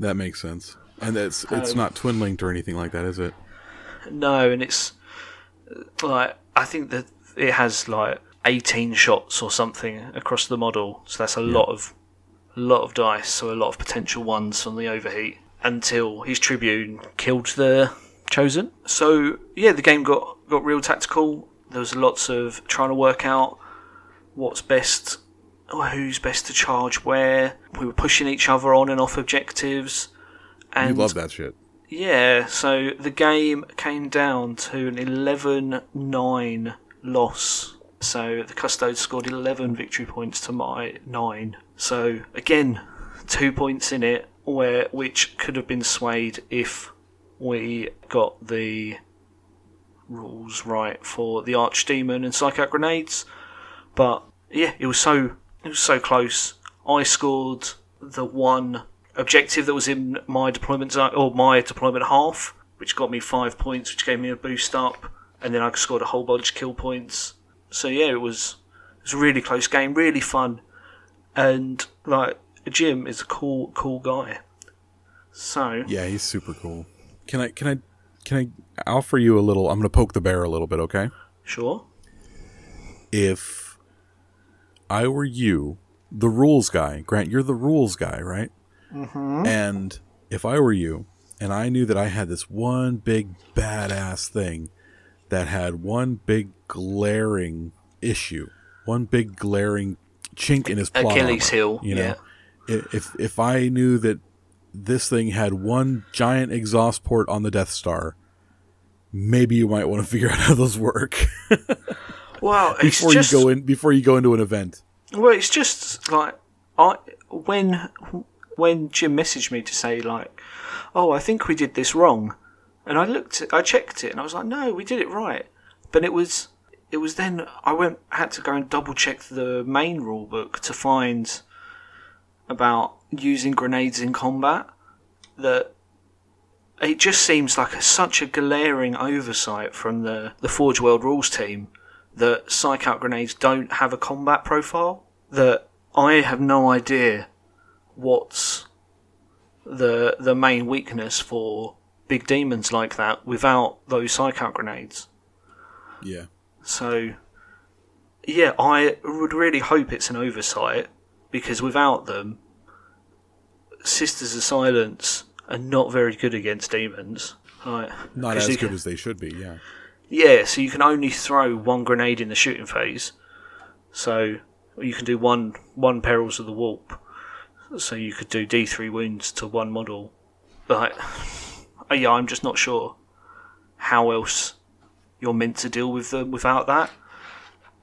that makes sense. And it's it's
Um,
not twin linked or anything like that, is it?
No, and it's like I think that it has like 18 shots or something across the model, so that's a lot of a lot of dice, so a lot of potential ones from the overheat until his tribune killed the chosen. So yeah, the game got got real tactical. There was lots of trying to work out what's best, or who's best to charge where. We were pushing each other on and off objectives.
You
And
love that shit.
yeah, so the game came down to an 11 9 loss. So the Custodes scored 11 victory points to my 9. So again, two points in it, where which could have been swayed if we got the rules right for the Archdemon and Psychout grenades. But yeah, it was so it was so close. I scored the one objective that was in my deployment zone or my deployment half, which got me five points, which gave me a boost up, and then I scored a whole bunch of kill points. So yeah, it was it was a really close game, really fun, and like Jim is a cool cool guy. So
Yeah, he's super cool. Can I can I can I offer you a little I'm gonna poke the bear a little bit, okay?
sure,
If I were you, the rules guy, Grant, you're the rules guy, right? Mm-hmm. And if I were you, and I knew that I had this one big badass thing that had one big glaring issue, one big glaring chink in his plot
Achilles
armor,
heel,
You know,
yeah.
If if I knew that this thing had one giant exhaust port on the Death Star, maybe you might want to <laughs> figure out how those work <laughs>
well, it's
before
just
you go in before you go into an event.
Well, it's just like I when when Jim messaged me to say like, "Oh, I think we did this wrong," and I looked, I checked it, and I was like, "No, we did it right." But it was it was then I went had to go and double check the main rule book to find about using grenades in combat. That it just seems like a, such a glaring oversight from the the Forge World rules team that psych out grenades don't have a combat profile. That I have no idea what's the the main weakness for big demons like that without those psych out grenades.
Yeah.
So yeah, I would really hope it's an oversight because without them, Sisters of Silence are not very good against demons. Right?
Not as good
can-
as they should be. Yeah.
Yeah, so you can only throw one grenade in the shooting phase. So you can do one one perils of the warp. So you could do D three wounds to one model. Like, uh, <sighs> yeah, I'm just not sure how else you're meant to deal with them without that.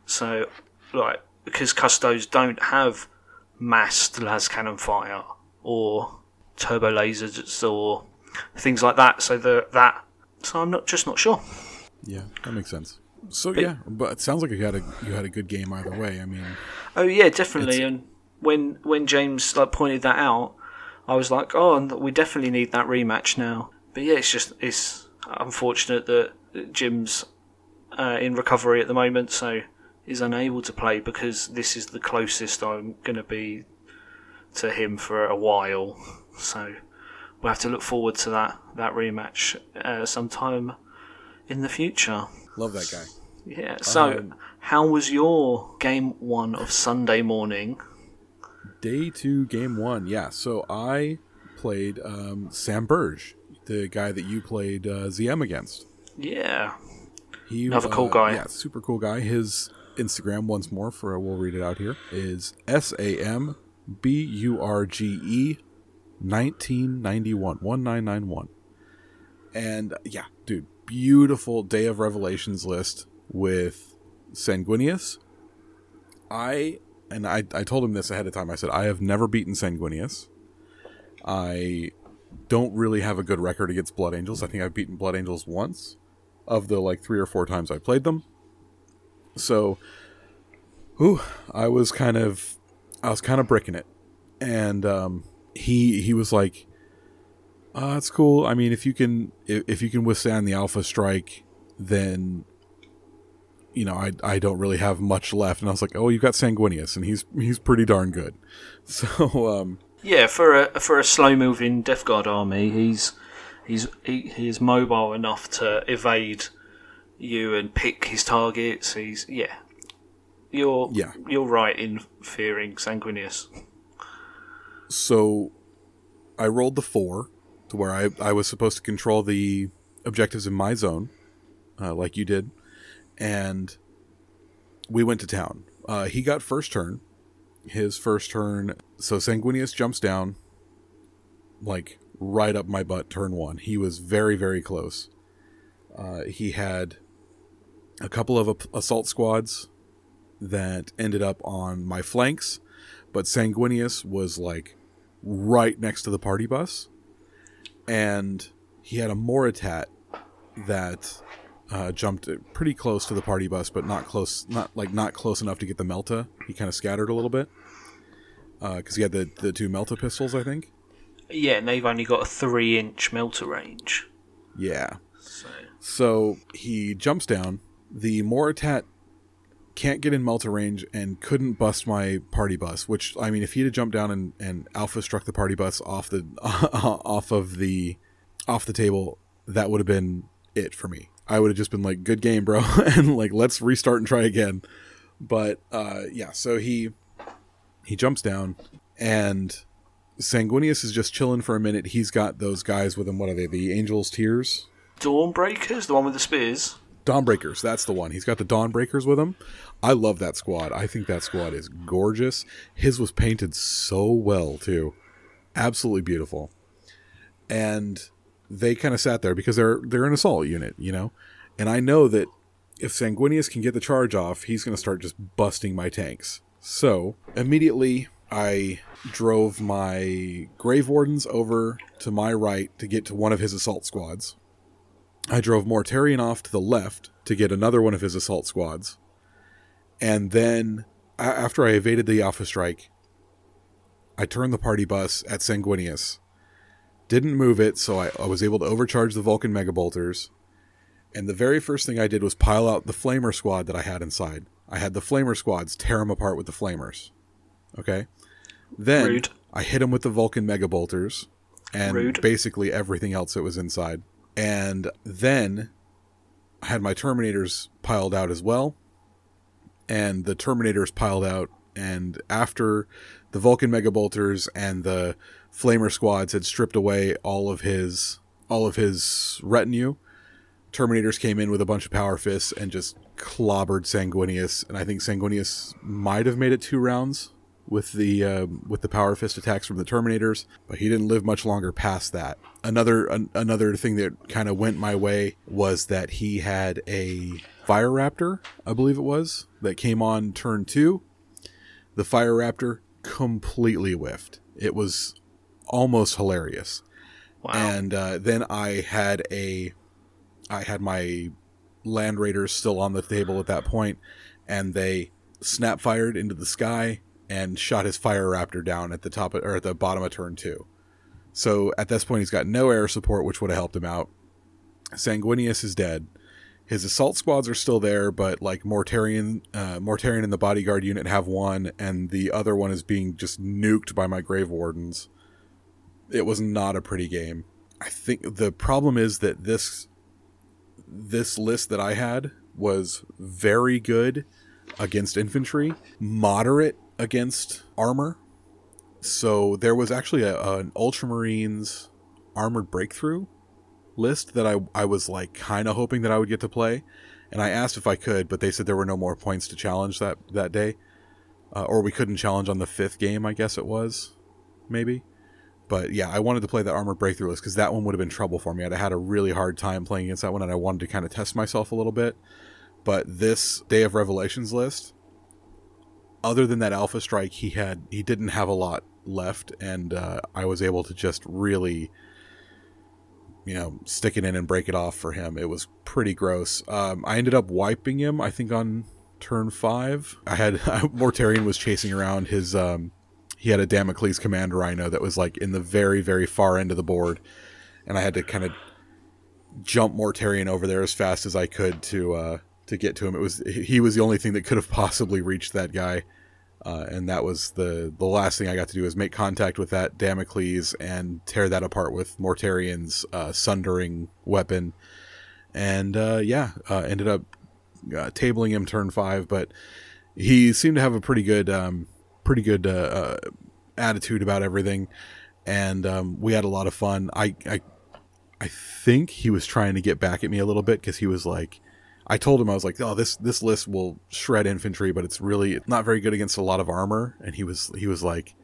So, like, because custos don't have massed lascannon fire or turbo lasers or things like that. So the that. So I'm not just not sure.
Yeah, that makes sense. So yeah, but it sounds like you had a you had a good game either way. I mean,
Oh yeah, definitely. And when when James like pointed that out, I was like, oh, and we definitely need that rematch now. But yeah, it's just it's unfortunate that Jim's uh, in recovery at the moment, so is unable to play because this is the closest I'm going to be to him for a while. So we'll have to look forward to that that rematch uh, sometime in the future.
love that guy.
Yeah. So,
Um,
how was your game one of Sunday morning?
Day two, game one. Yeah. So I played um, Sam Burge, the guy that you played uh, ZM against.
Yeah.
He
Another cool
uh,
guy.
Yeah, super cool guy. His Instagram once more for we'll read it out here is S A M B U R G E 1991 1991. And yeah, dude, beautiful Day of Revelations list with Sanguinius. I and I I told him this ahead of time. I said I have never beaten Sanguinius. I don't really have a good record against Blood Angels. I think I've beaten Blood Angels once of the like three or four times I played them. So, ooh, I was kind of, I was kind of bricking it, and um, he he was like, uh, "That's cool. I mean, if you can if, if you can withstand the Alpha Strike, then." You know, I, I don't really have much left, and I was like, "Oh, you've got Sanguinius, and he's he's pretty darn good." <laughs> So, um,
Yeah, for a for a slow moving Death Guard army, he's he's he, he is mobile enough to evade you and pick his targets. He's yeah. You're
Yeah.
you're right in fearing Sanguinius.
so I rolled the four to where I, I was supposed to control the objectives in my zone, uh, like you did, and we went to town. Uh, he got first turn. His first turn, so Sanguinius jumps down, like right up my butt. Turn one, he was very very close. Uh, he had a couple of assault squads that ended up on my flanks, but Sanguinius was like right next to the party bus, and he had a Moritat that uh, jumped pretty close to the party bus, but not close, not like not close enough to get the Melta. He kind of scattered a little bit because he had the the two Melta pistols, I think.
Yeah, and they've only got a three inch Melta range.
Yeah.
So
So he jumps down. The Moritat can't get in Melta range and couldn't bust my party bus. Which I mean, if he'd have jumped down and, and Alpha struck the party bus off the <laughs> off of the off the table, that would have been it for me. I would have just been like, "Good game, bro," <laughs> and like, let's restart and try again. But uh, yeah, so he he jumps down and Sanguinius is just chilling for a minute. He's got those guys with him. What are they? The Angels Tears.
Dawnbreakers, the one with the spears.
Dawnbreakers, that's the one. He's got the Dawnbreakers with him. I love that squad. I think that squad is gorgeous. His was painted so well too. Absolutely beautiful. And they kind of sat there because they're they're an assault unit, you know. And I know that if Sanguinius can get the charge off, he's going to start just busting my tanks. So, immediately I drove my Grave Wardens over to my right to get to one of his assault squads. I drove Mortarion off to the left to get another one of his assault squads. And then, after I evaded the Alpha Strike, I turned the party bus at Sanguinius. Didn't move it, so I, I was able to overcharge the Vulcan Mega Bolters. And the very first thing I did was pile out the Flamer squad that I had inside. I had the Flamer squads tear them apart with the Flamers. Okay? Then
Rude.
I hit them with the Vulcan Mega Bolters and
Rude.
basically everything else that was inside. And then I had my Terminators piled out as well. And the Terminators piled out. And after the Vulcan Mega Bolters and the flamer squads had stripped away all of his all of his retinue. Terminators came in with a bunch of power fists and just clobbered Sanguinius, and I think Sanguinius might have made it two rounds with the uh, with the power fist attacks from the Terminators, but he didn't live much longer past that. Another an, another thing that kind of went my way was that he had a Fire Raptor, I believe it was, that came on turn two. The Fire Raptor completely whiffed. It was almost hilarious.
Wow.
And uh, then I had a, I had my Land Raiders still on the table at that point, and they snap fired into the sky and shot his Fire Raptor down at the top of, or at the bottom of turn two. So at this point, he's got no air support, which would have helped him out. Sanguinius is dead. His assault squads are still there, but like Mortarion, uh, Mortarion and the bodyguard unit have one, and the other one is being just nuked by my Grave Wardens. It was not a pretty game. I think the problem is that this this list that I had was very good against infantry, moderate against armor. So there was actually a, an Ultramarines armored breakthrough list that I, I was like kind of hoping that I would get to play. And I asked if I could, but they said there were no more points to challenge that, that day. Uh, or we couldn't challenge on the fifth game, I guess it was. Maybe. But yeah, I wanted to play that armored breakthrough list because that one would have been trouble for me. I'd had a really hard time playing against that one, and I wanted to kind of test myself a little bit. But this Day of Revelations list, other than that Alpha Strike, he had he didn't have a lot left, and uh, I was able to just really, you know, stick it in and break it off for him. It was pretty gross. Um, I ended up wiping him, I think, on turn five. I had <laughs> Mortarion was chasing around his. Um, he had a Damocles command rhino that was like in the very very far end of the board, and I had to kind of jump Mortarion over there as fast as I could to uh, to get to him. It was he was the only thing that could have possibly reached that guy. Uh, and that was the the last thing I got to do is make contact with that Damocles and tear that apart with Mortarion's uh, sundering weapon, and uh, yeah, uh, ended up uh, tabling him turn five. But he seemed to have a pretty good um, pretty good uh, attitude about everything, and um, we had a lot of fun. I, I I think he was trying to get back at me a little bit because he was like, I told him I was like, "Oh, this this list will shred infantry, but it's really not very good against a lot of armor." And he was he was like,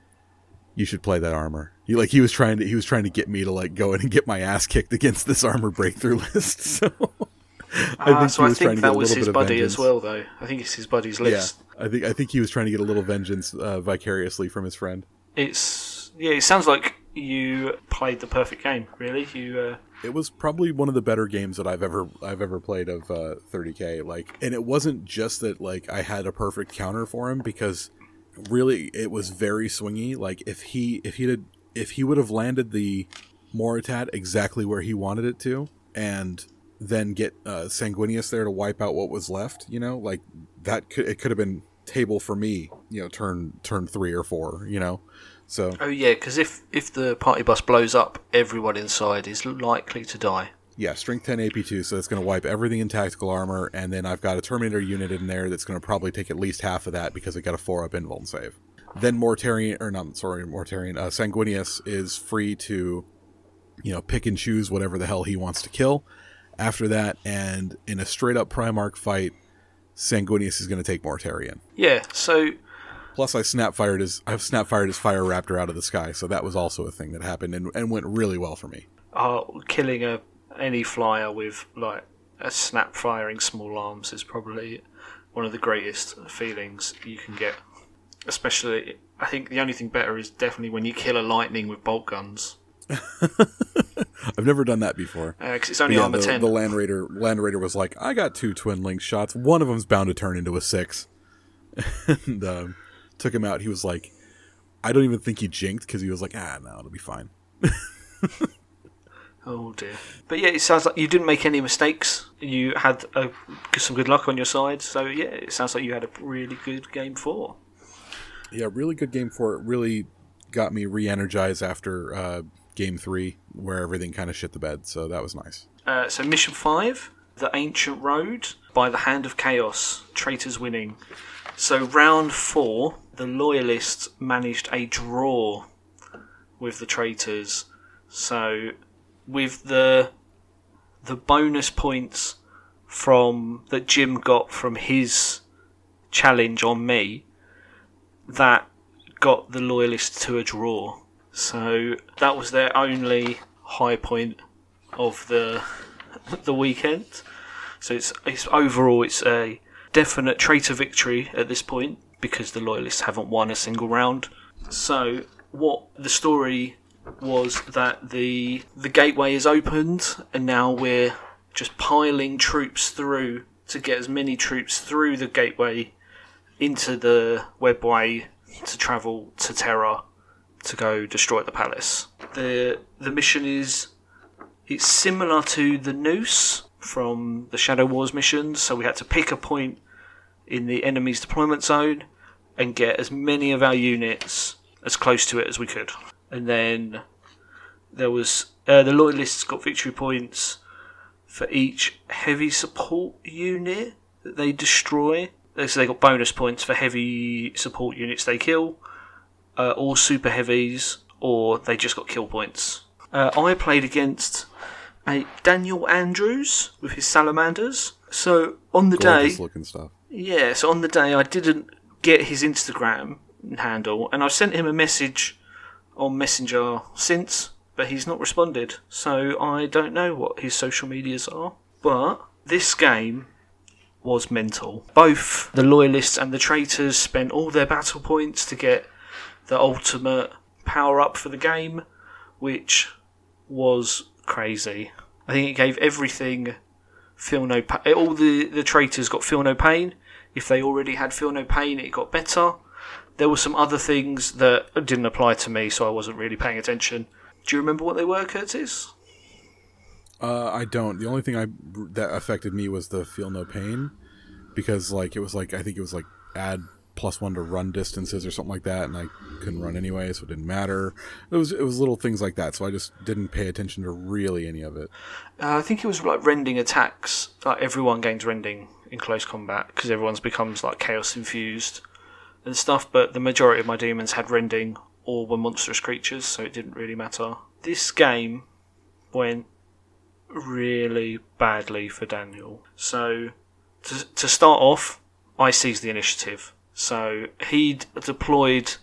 "You should play that armor." He like he was trying to he was trying to get me to like go in and get my ass kicked against this armor breakthrough <laughs> list. So
I uh, so I think that was his buddy as well, though. I think it's his buddy's
yeah,
list.
I think I think he was trying to get a little vengeance uh, vicariously from his friend.
It's yeah. It sounds like you played the perfect game. Really, you. Uh,
it was probably one of the better games that I've ever I've ever played of uh, 30k. Like, and it wasn't just that like I had a perfect counter for him because really it was very swingy. Like if he if he had if he would have landed the Moritat exactly where he wanted it to, and then get uh, Sanguinius there to wipe out what was left, you know, like that could it could have been table for me, you know, turn turn three or four, you know. So
oh yeah, because if if the party bus blows up, everyone inside is likely to die.
Yeah, strength 10 AP2, so it's going to wipe everything in tactical armor, and then I've got a Terminator unit in there that's going to probably take at least half of that because it got a 4 up invuln save. Then Mortarion, or not, sorry, Mortarion, uh, Sanguinius is free to, you know, pick and choose whatever the hell he wants to kill after that, and in a straight up Primarch fight, Sanguinius is going to take Mortarion.
Yeah, so
Plus, I snap fired his I've snap fired his fire raptor out of the sky, so that was also a thing that happened and, and went really well for me.
uh, killing a any flyer with like a snap firing small arms is probably one of the greatest feelings you can get. Especially, I think the only thing better is definitely when you kill a lightning with bolt guns. <laughs>
I've never done that before.
Because it's only
yeah,
armor
the,
10.
the Land Raider Land Raider was like, I got two twin link shots. One of them's bound to turn into a six. <laughs> and um, took him out. He was like, I don't even think he jinked because he was like, ah, no, it'll be fine. <laughs>
Oh dear. But yeah, it sounds like you didn't make any mistakes. You had a, some good luck on your side. So yeah, it sounds like you had a really good game four.
Yeah, really good game for it. Really got me re-energized after uh, game three, where everything kind of shit the bed. So that was nice.
Uh, so mission five, the ancient road by the hand of chaos, traitors winning. So round four, the loyalists managed a draw with the traitors. So with the the bonus points from that Jim got from his challenge on me, that got the loyalists to a draw. So that was their only high point of the <laughs> the weekend. So it's it's overall it's a definite traitor victory at this point because the loyalists haven't won a single round. So what the story was that the the gateway is opened and now we're just piling troops through to get as many troops through the gateway into the webway to travel to Terra to go destroy the palace. The the mission is it's similar to the Noose from the Shadow Wars missions, so we had to pick a point in the enemy's deployment zone and get as many of our units as close to it as we could. And then there was uh, the loyalists got victory points for each heavy support unit that they destroy. So they got bonus points for heavy support units they kill, uh, or super heavies, or they just got kill points. Uh, I played against a Daniel Andrews with his salamanders. So on the day,
Gorgeous looking stuff.
yeah, so on the day I didn't get his Instagram handle, and I've sent him a message on Messenger since, but he's not responded. So I don't know what his social medias are. But this game was mental. Both the loyalists and the traitors spent all their battle points to get the ultimate power up for the game, which was crazy. I think it gave everything feel no pain. All the the traitors got feel no pain. If they already had feel no pain, it got better. There were some other things that didn't apply to me, so I wasn't really paying attention. Do you remember what they were, Curtis?
Uh, I don't. The only thing I that affected me was the feel no pain, because like it was like I think it was like add plus one to run distances or something like that, and I couldn't run anyway, so it didn't matter. It was it was little things like that, so I just didn't pay attention to really any of it.
Uh, I think it was like rending attacks. Like everyone gains rending in close combat because everyone's becomes like chaos infused and stuff. But the majority of my demons had rending or were monstrous creatures, so it didn't really matter. This game went really badly for Daniel. So to to start off, I seized the initiative. So he deployed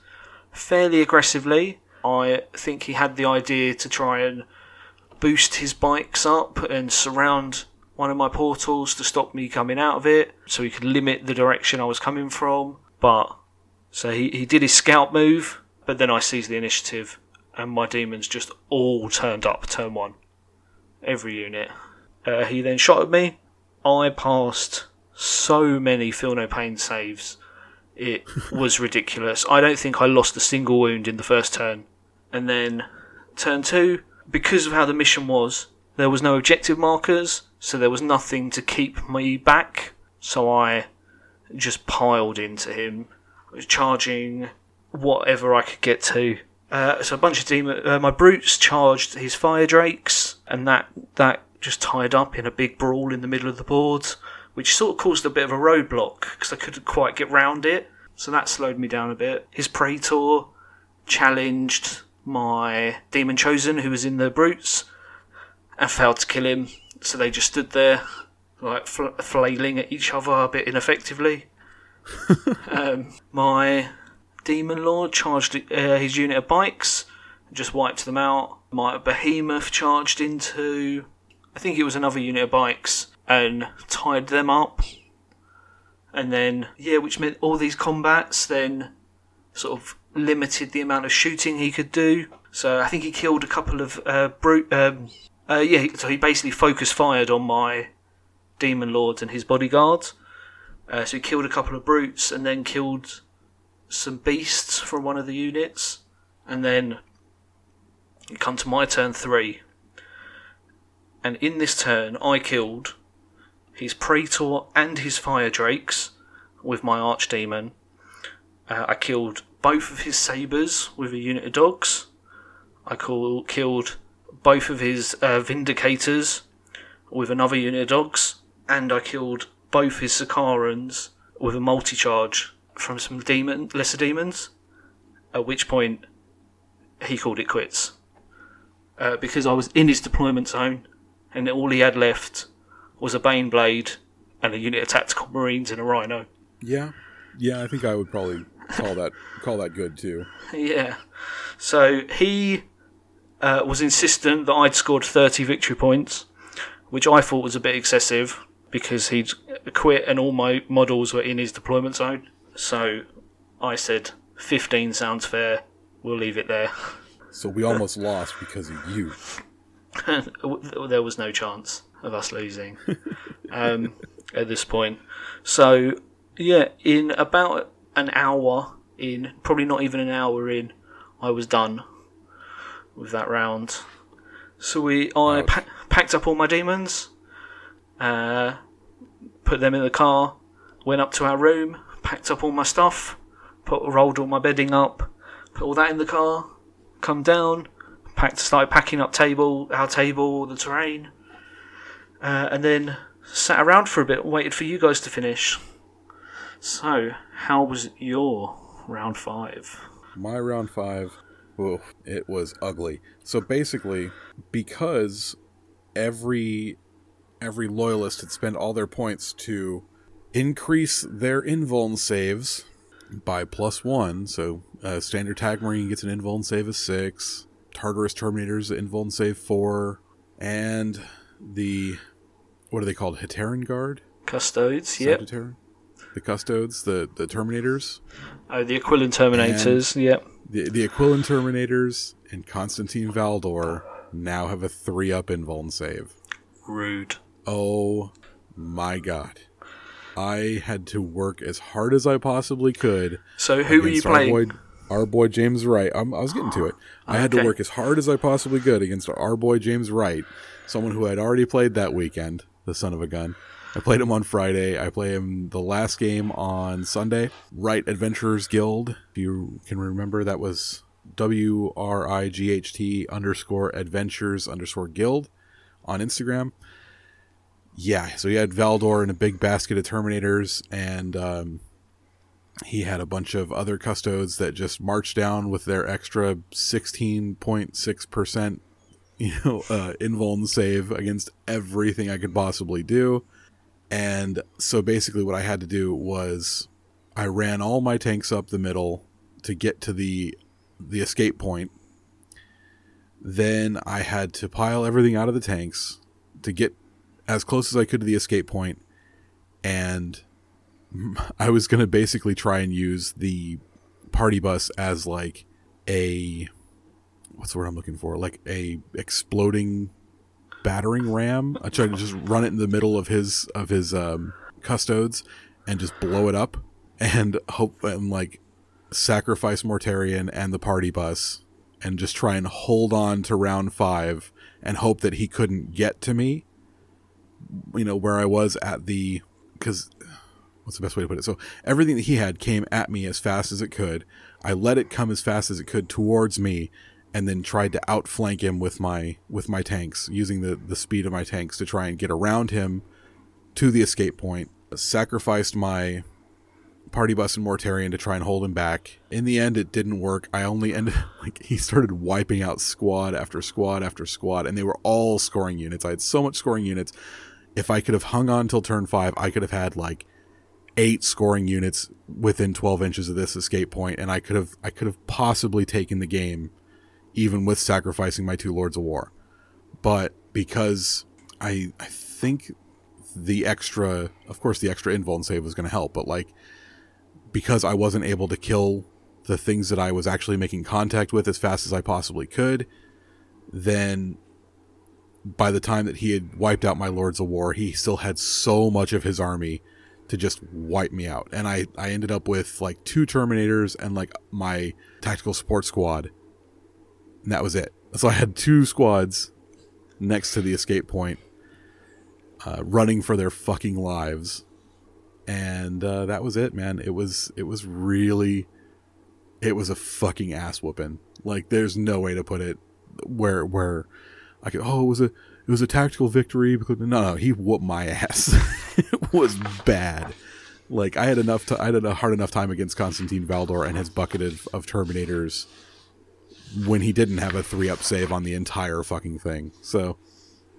fairly aggressively. I think he had the idea to try and boost his bikes up and surround one of my portals to stop me coming out of it so he could limit the direction I was coming from. But so he, he did his scout move, but then I seized the initiative and my demons just all turned up turn one. Every unit. Uh, he then shot at me. I passed so many feel no pain saves. It was ridiculous. I don't think I lost a single wound in the first turn. And then turn two, because of how the mission was, there was no objective markers, so there was nothing to keep me back. So I just piled into him, charging whatever I could get to. Uh, so a bunch of demon, uh, my brutes charged his fire drakes, and that that just tied up in a big brawl in the middle of the board, which sort of caused a bit of a roadblock because I couldn't quite get round it. So that slowed me down a bit. His praetor challenged my demon chosen, who was in the brutes, and failed to kill him. So they just stood there, like fl- flailing at each other a bit ineffectively. <laughs> um, my demon lord charged uh, his unit of bikes, just wiped them out. My behemoth charged into, I think it was another unit of bikes, and tied them up. And then, yeah, which meant all these combats then sort of limited the amount of shooting he could do. So I think he killed a couple of uh, brute. Um, uh, yeah, so he basically focus fired on my demon lords and his bodyguards. Uh, so he killed a couple of brutes and then killed some beasts from one of the units, and then it come to my turn three. And in this turn, I killed his praetor and his fire drakes with my archdemon. Uh, I killed both of his sabers with a unit of dogs. I call, killed both of his uh, vindicators with another unit of dogs, and I killed both his Sicarans with a multi charge from some demon lesser demons. At which point, he called it quits uh, because I was in his deployment zone, and all he had left was a Baneblade and a unit of tactical marines and a rhino.
Yeah, yeah. I think I would probably call that call that good too. <laughs>
Yeah. So he uh, was insistent that I'd scored 30 victory points, which I thought was a bit excessive because he'd quit and all my models were in his deployment zone. So I said 15 sounds fair. We'll leave it there.
So we almost lost because of you. <laughs>
there was no chance of us losing um, <laughs> at this point. So yeah, in about an hour in, probably not even an hour in, I was done with that round. So we, I pa- packed up all my demons, uh, put them in the car, went up to our room, packed up all my stuff, put rolled all my bedding up, put all that in the car, come down, packed, started packing up table, our table, the terrain, uh, and then sat around for a bit, waited for you guys to finish. So, how was your round five?
My round five, it was ugly. So basically, because every every loyalist had spent all their points to increase their invuln saves by plus one. So uh, standard tac marine gets an invuln save of six. Tartarus Terminators invuln save four, and the what are they called? Hetaeron Guard.
Custodes.
Sagittarum? The Custodes, the the Terminators.
Oh, the Aquilon Terminators, yep.
The the Aquilon Terminators and Constantine Valdor now have a three up invuln save.
Rude.
Oh my god. I had to work as hard as I possibly could.
So, who were you
our
playing?
boy, our boy James Wright. I'm, I was getting to it. I had to work as hard as I possibly could against our boy James Wright, someone who had already played that weekend. The son of a gun. I played him on Friday. I play him the last game on Sunday. Right Adventurers Guild. If you can remember, that was W R I G H T underscore adventures underscore guild on Instagram. Yeah, so he had Valdor and a big basket of Terminators, and um, he had a bunch of other custodes that just marched down with their extra 16.6% <laughs> you know uh, invuln save against everything i could possibly do. And so basically what i had to do was i ran all my tanks up the middle to get to the the escape point. Then i had to pile everything out of the tanks to get as close as i could to the escape point. And <laughs> I was going to basically try and use the party bus as like a what's the word I'm looking for? Like a exploding battering ram. I tried to just run it in the middle of his of his um, custodes and just blow it up and hope and like sacrifice Mortarion and the party bus and just try and hold on to round five and hope that he couldn't get to me. You know where I was at the because what's the best way to put it? So everything that he had came at me as fast as it could. I let it come as fast as it could towards me, and then tried to outflank him with my with my tanks, using the the speed of my tanks to try and get around him to the escape point. Sacrificed my party bus and Mortarion to try and hold him back. In the end, it didn't work. I only ended <laughs> like he started wiping out squad after squad after squad, and they were all scoring units. I had so much scoring units. If I could have hung on till turn five, I could have had like eight scoring units within 12 inches of this escape point and i could have i could have possibly taken the game even with sacrificing my two lords of war but because i i think the extra of course the extra invuln save was going to help but like because i wasn't able to kill the things that i was actually making contact with as fast as i possibly could then by the time that he had wiped out my lords of war he still had so much of his army to just wipe me out. And I, I ended up with like two Terminators and like my tactical support squad. And that was it. So I had two squads next to the escape point, uh, running for their fucking lives. And uh, that was it, man. It was it was really it was a fucking ass whooping. Like there's no way to put it where where I could oh it was a it was a tactical victory because no no he whooped my <laughs> ass. it was bad. Like I had enough to I had a hard enough time against Constantine Valdor and his bucket of, of Terminators when he didn't have a three up save on the entire fucking thing. So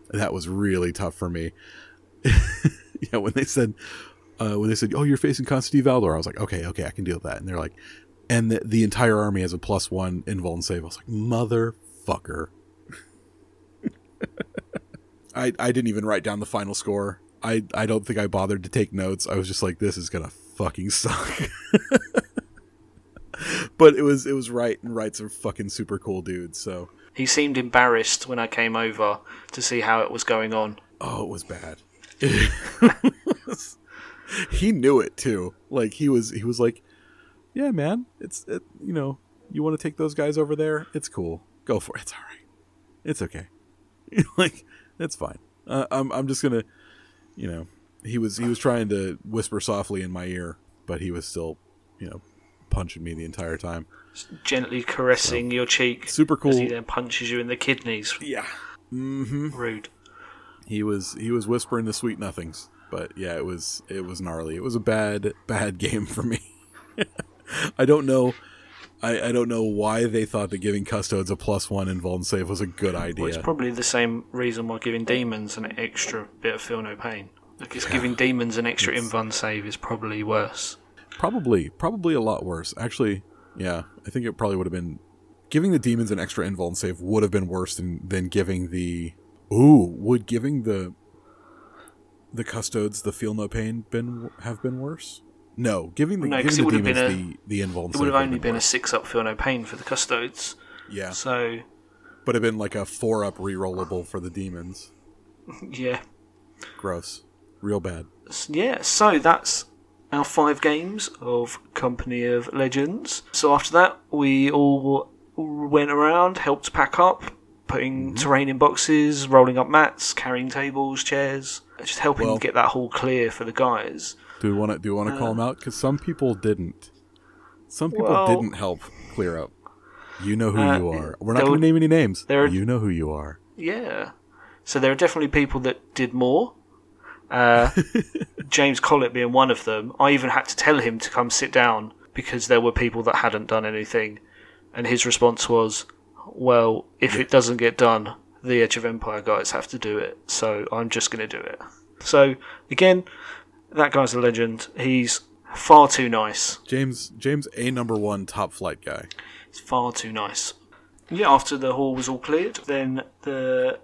that was really tough for me. <laughs> yeah, when they said uh, when they said, "Oh, you're facing Constantine Valdor," I was like, "Okay, okay, I can deal with that." And they're like, "And the, the entire army has a plus one invuln save." I was like, "Motherfucker!" <laughs> I I didn't even write down the final score. I I don't think I bothered to take notes. I was just like, "This is gonna fucking suck." <laughs> <laughs> but it was it was right, and right's a fucking super cool dude. So
He seemed embarrassed when I came over to see how it was going on.
oh, it was bad. <laughs> he knew it too. Like he was he was like, "Yeah, man, it's it, you know, you want to take those guys over there? It's cool. Go for it. It's all right. It's okay. <laughs> like it's fine. Uh, I'm I'm just gonna, you know, he was he was trying to whisper softly in my ear, but he was still, you know, punching me the entire time.
Gently caressing your cheek
Super
as he
cool.
then punches you in the kidneys.
Yeah. Mm-hmm.
Rude.
He was he was whispering the sweet nothings. But yeah, it was it was gnarly. It was a bad bad <laughs> game for me. <laughs> I don't know. I, I don't know why they thought that giving custodes a plus one invuln save was a good idea.
Well, it's probably the same reason why giving demons an extra bit of feel no pain. Because giving demons an extra invuln save is probably worse.
Probably, probably a lot worse. Actually, yeah, I think it probably would have been giving the demons an extra invuln save would have been worse than than giving the ooh would giving the the custodes the feel no pain been have been worse. No, giving the
No,
giving the demons
been
the the invuln
It would have
would
only been a six up feel no pain for the custodes.
yeah,
So,
but have been like a four up rerollable for the demons. <laughs>
yeah.
Gross, real bad.
Yeah, so that's our five games of Company of Legends. So after that, we all went around, helped pack up, putting terrain in boxes, rolling up mats, carrying tables, chairs, just helping
Well-
get that hall clear for the guys.
Do we want to do we want to call them out? Because some people didn't. Some people
Well-
didn't help clear up. You know who
Uh,
you are. We're not going to name any names.
there are-
You know who you are.
Yeah. So there are definitely people that did more. Uh, <laughs> James Collett being one of them. I even had to tell him to come sit down because there were people that hadn't done anything. And his response was, well, if it doesn't get done, the Edge of Empire guys have to do it. So I'm just going to do it. So, again, that guy's a legend. He's far too nice.
James James a number one top flight guy.
It's far too nice. Yeah, after the hall was all cleared, then the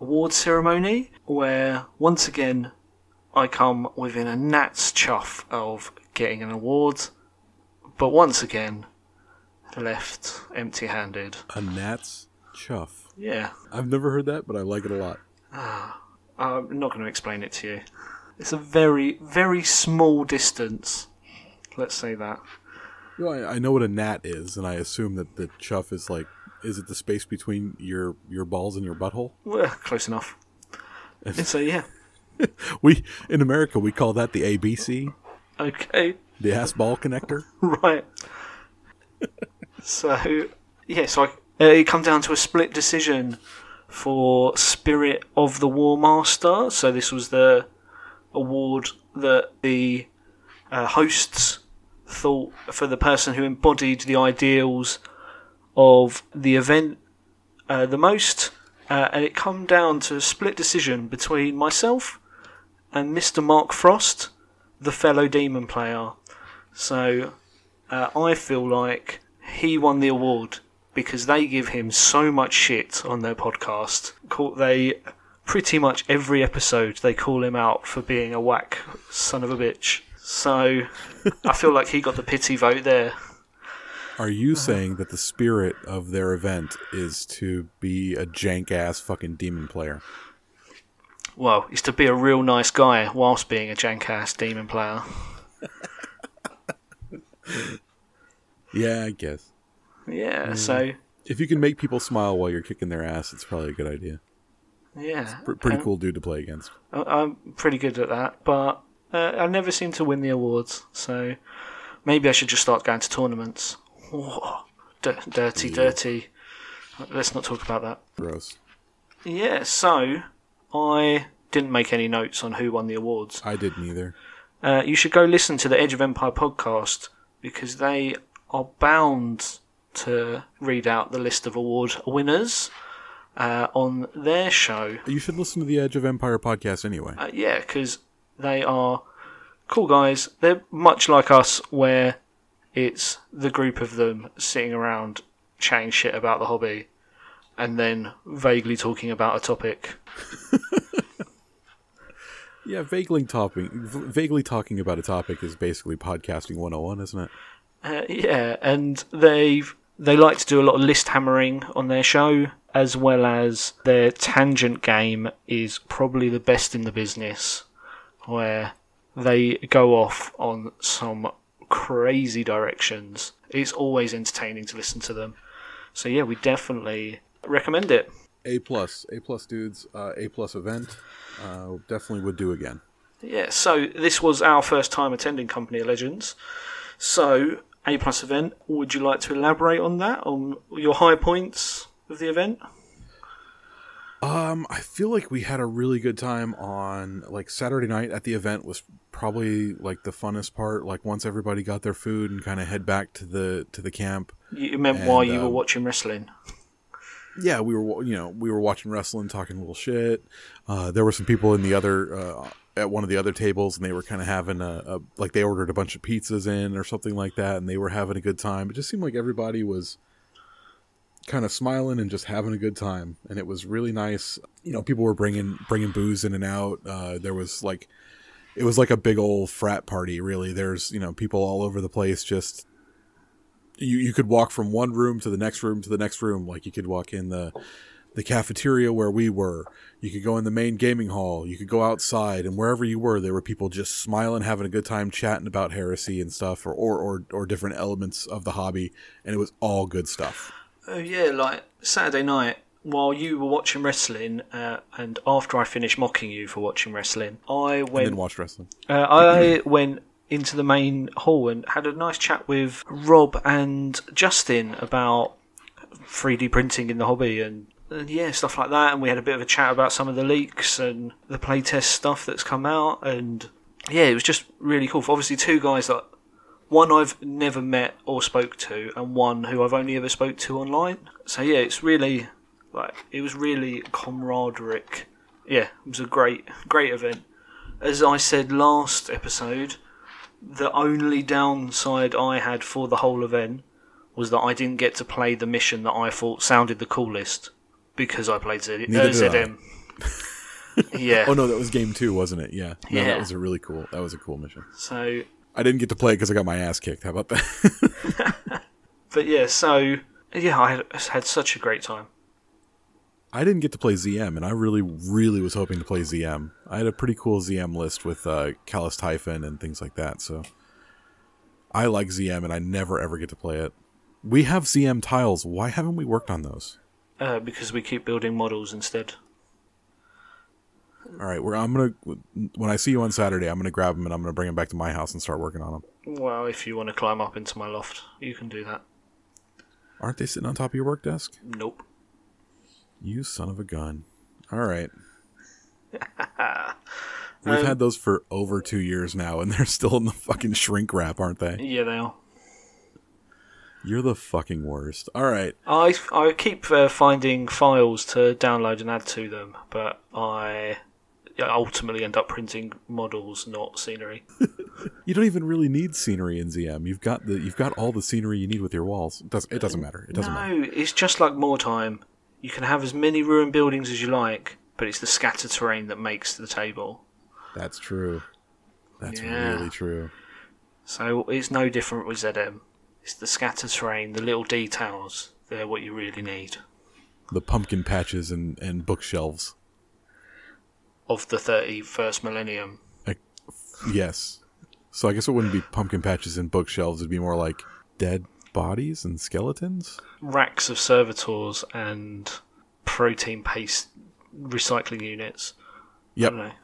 award ceremony, where once again I come within a gnat's chuff of getting an award, but once again left empty handed.
A gnat's chuff.
Yeah,
I've never heard that, but I like it a lot.
Ah, I'm not going to explain it to you. It's a very, very small distance. Let's say that.
Well, I, I know what a gnat is, and I assume that the chuff is like, is it the space between your your balls and your butthole?
Well, close enough. And so, yeah. <laughs>
We in America we call that the ABC,
Okay.
the ass ball connector. <laughs>
Right. so, yeah, so I, uh, it come down to a split decision for Spirit of the War Master. So this was the award that the uh, hosts thought for the person who embodied the ideals of the event uh, the most. Uh, and it come down to a split decision between myself and Mr. Mark Frost, the fellow demon player. So uh, I feel like he won the award because they give him so much shit on their podcast. They pretty much every episode they call him out for being a whack son of a bitch. So I feel like he got the pity vote there.
Are you saying that the spirit of their event is to be a jank ass fucking demon player?
Well, is to be a real nice guy whilst being a jank ass demon player. <laughs>
Yeah, I guess.
Yeah, so
If you can make people smile while you're kicking their ass, it's probably a good idea.
yeah,
Pr- pretty
Um,
cool dude to play against.
I- I'm pretty good at that, but uh, I never seem to win the awards. So maybe I should just start going to tournaments. Whoa, d- dirty, dirty. Let's not talk about that.
Gross.
Yeah, so I didn't make any notes on who won the awards.
I didn't either.
Uh, you should go listen to the Edge of Empire podcast because they are bound to read out the list of award winners uh, on their show.
You should listen to the Edge of Empire podcast anyway.
Uh, yeah, because they are cool guys. They're much like us, where it's the group of them sitting around chatting shit about the hobby and then vaguely talking about a topic. <laughs>
Yeah, vaguely talking, vaguely talking about a topic is basically podcasting 101, isn't it?
Uh, yeah, and they they like to do a lot of list hammering on their show, as well as their tangent game is probably the best in the business, where they go off on some crazy directions. It's always entertaining to listen to them. So yeah, we definitely recommend it.
A plus, A plus dudes, uh, A plus event. Uh, definitely would do again.
Yeah, so this was our first time attending Company of Legends. So, A plus event, would you like to elaborate on that, on your high points of the event?
Um, I feel like we had a really good time on like Saturday night at the event was probably like the funnest part. Like once everybody got their food and kind of head back to the to the camp.
You meant while you were
um,
watching wrestling?
Yeah, we were you know we were watching wrestling, talking little shit. Uh, there were some people in the other uh, at one of the other tables, and they were kind of having a, a like they ordered a bunch of pizzas in or something like that, and they were having a good time. It just seemed like everybody was kind of smiling and just having a good time and it was really nice you know people were bringing bringing booze in and out uh, there was like it was like a big old frat party really there's you know people all over the place just you you could walk from one room to the next room to the next room. Like you could walk in the the cafeteria where we were. You could go in the main gaming hall. You could go outside and wherever you were there were people just smiling having a good time chatting about heresy and stuff or or or, or different elements of the hobby and it was all good stuff.
Oh yeah, like Saturday night while you were watching wrestling, uh, and after I finished mocking you for watching wrestling, I
and
went
then watch wrestling.
Uh, I went into the main hall and had a nice chat with Rob and Justin about 3D printing in the hobby and, and yeah, stuff like that. And we had a bit of a chat about some of the leaks and the playtest stuff that's come out. And yeah, it was just really cool. For obviously, two guys that one I've never met or spoke to, and one who I've only ever spoke to online. So yeah, it's really like it was really camaraderie. Yeah, it was a great, great event as I said last episode, the only downside I had for the whole event was that I didn't get to play the mission that I thought sounded the coolest because I played Z-
Neither
uh. ZM. <laughs> yeah.
Oh no, that was game two, wasn't it? Yeah. No,
Yeah.
that was a really cool. That was a cool mission.
So,
I didn't get to play it because I got my ass kicked. How about that? <laughs> <laughs>
but yeah, so yeah, I had, had such a great time.
I didn't get to play ZM, and I really, really was hoping to play ZM. I had a pretty cool ZM list with uh, Calas Typhon and things like that. So I like ZM, and I never ever get to play it. We have ZM tiles. Why haven't we worked on those?
Uh, because we keep building models instead.
All right, we're, I'm gonna when I see you on Saturday, I'm gonna grab them and I'm gonna bring them back to my house and start working on them.
Well, if you want to climb up into my loft, you can do that.
Aren't they sitting on top of your work desk?
Nope.
You son of a gun. All right. <laughs> We've
Um,
had those for over two years now, and they're still in the fucking shrink wrap, aren't they?
Yeah, they are.
You're the fucking worst. All right.
I I keep uh, finding files to download and add to them, but I ultimately end up printing models, not scenery. <laughs>
You don't even really need scenery in ZM. You've got the you've got all the scenery you need with your walls. It, does, it doesn't matter. It doesn't matter.
no, it's just like more time. You can have as many ruined buildings as you like, but it's the scattered terrain that makes the table.
That's true. That's
Yeah.
really true.
So it's no different with ZM. It's the scattered terrain, the little details. They're what you really need
The pumpkin patches and, and bookshelves.
of the 31st millennium.
Like, yes. So I guess it wouldn't be pumpkin patches and bookshelves. It'd be more like dead bodies and skeletons.
racks of servitors and protein paste recycling units.
Yep,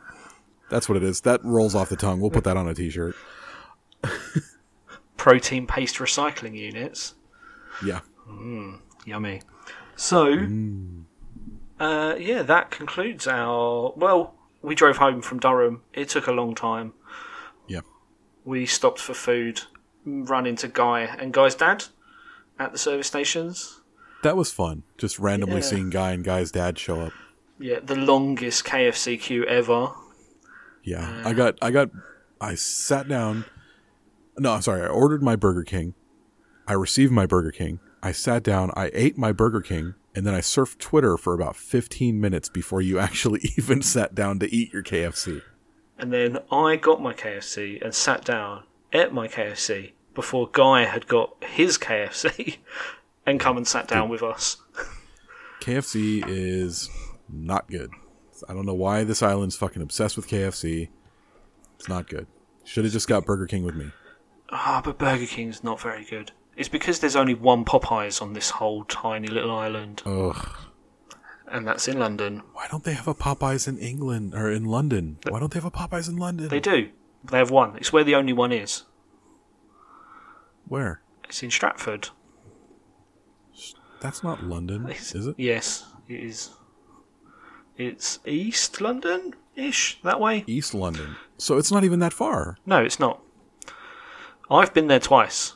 that's what it is. That rolls off the tongue. We'll put that on a t-shirt.
Protein paste recycling units.
Yeah.
Yummy. So, uh, yeah, that concludes our. Well, we drove home from Durham. It took a long time.
Yeah.
We stopped for food, run into Guy and Guy's dad, at the service stations.
That was fun. Just randomly
Yeah.
seeing Guy and Guy's dad show up.
Yeah, the longest KFC queue ever.
Yeah, I uh, got, I got, I sat down. No, I'm sorry. I ordered my Burger King. I received my Burger King. I sat down. I ate my Burger King, and then I surfed Twitter for about 15 minutes before you <laughs> actually even sat down to eat your KFC.
And then I got my KFC and sat down, ate my KFC before Guy had got his KFC <laughs> and come and sat down with us.
KFC is not good. I don't know why this island's fucking obsessed with KFC. It's not good. Should have just got Burger King with me.
Ah, but Burger King's not very good. It's because there's only one Popeyes on this whole tiny little island,
Ugh.
and that's in London.
Why don't they have a Popeyes in England or in London? Why don't they have a Popeyes in London?
They do. They have one. It's where the only one is.
Where?
It's in Stratford.
That's not London,
It's-
is it?
Yes, it is. It's East London ish, that way?
East London. So it's not even that far.
No, it's not. I've been there twice.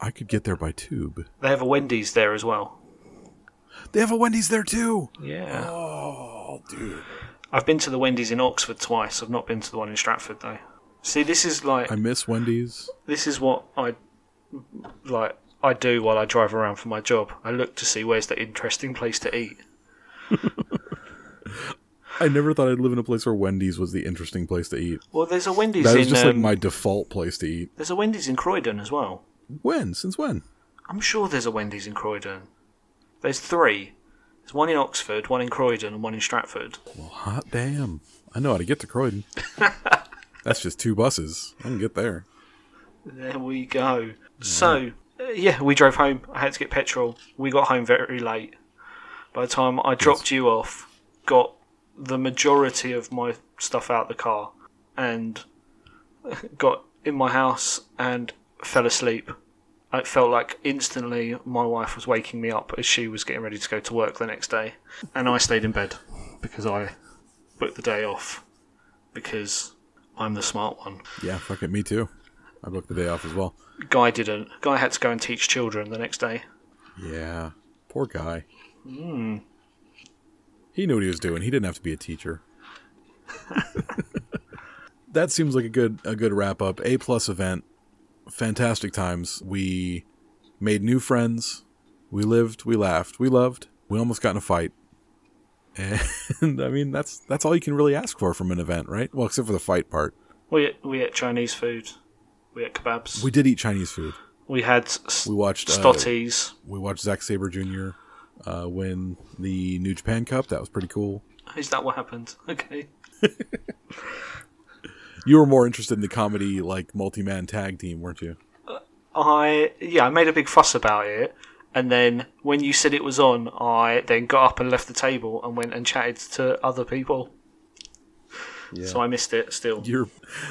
I could get there by tube.
They have a Wendy's there as well.
They have a Wendy's there too.
Yeah.
Oh, dude.
I've been to the Wendy's in Oxford twice. I've not been to the one in Stratford though. See, this is like
I miss Wendy's.
this is what I like I do while I drive around for my job. I look to see where's the interesting place to eat. <laughs>
I never thought I'd live in a place where Wendy's was the interesting place to eat.
Well, there's a Wendy's
That
in
just like
um,
my default place to eat.
there's a Wendy's in Croydon as well.
When? Since when?
I'm sure there's a Wendy's in Croydon. There's three. There's one in Oxford, one in Croydon, and one in Stratford.
Well, hot damn. I know how to get to Croydon. <laughs> That's just two buses. I can get there.
There we go. So, uh, yeah, we drove home. I had to get petrol. We got home very late. By the time I dropped you off, got the majority of my stuff out the car, and <laughs> got in my house and fell asleep. It felt like instantly my wife was waking me up as she was getting ready to go to work the next day, and I stayed in bed because I booked the day off because I'm the smart one.
Yeah, fuck it. Me too. I booked the day off as well.
Guy didn't. Guy had to go and teach children the next day.
Yeah. Poor guy.
Hmm.
He knew what he was doing. He didn't have to be a teacher. <laughs> <laughs> that seems like a good a good wrap up. A plus event. Fantastic times. We made new friends. We lived, we laughed, we loved. We almost got in a fight. And <laughs> I mean that's that's all you can really ask for from an event, right? Well, except for the fight part.
We ate, we ate Chinese food. We ate kebabs.
We did eat Chinese food.
We had s-
We watched uh,
stotties.
we watched Zack Sabre Jr. Uh, win the New Japan Cup. That was pretty cool.
Is that what happened? Okay. <laughs>
You were more interested in the comedy, like multi-man tag team, weren't you?
I yeah, I made a big fuss about it, and then when you said it was on, I then got up and left the table and went and chatted to other people.
Yeah.
So I missed it still.
You're.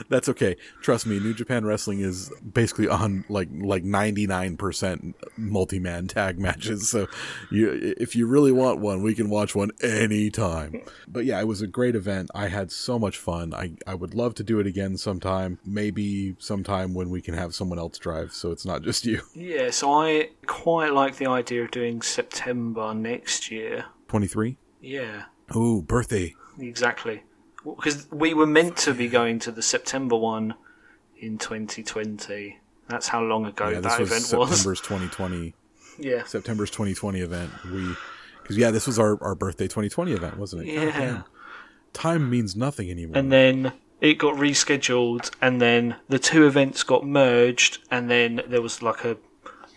That's okay. Trust me. New Japan Wrestling is basically on like like ninety nine percent multi-man tag matches. So, you if you really want one, we can watch one anytime. But yeah, it was a great event. I had so much fun. I I would love to do it again sometime. Maybe sometime when we can have someone else drive, so it's not just you.
Yeah, so I quite like the idea of doing September next year.
Twenty three.
Yeah,
Oh, birthday.
exactly. Because we were meant to be going to the September one in 2020. That's how long ago
yeah, this
that
was
event was.
September's twenty twenty. <laughs>
Yeah.
September's 2020 event. We, because yeah, this was our, our birthday 2020 event, wasn't it?
Yeah.
Time means nothing anymore.
And then it got rescheduled, and then the two events got merged, and then there was like a,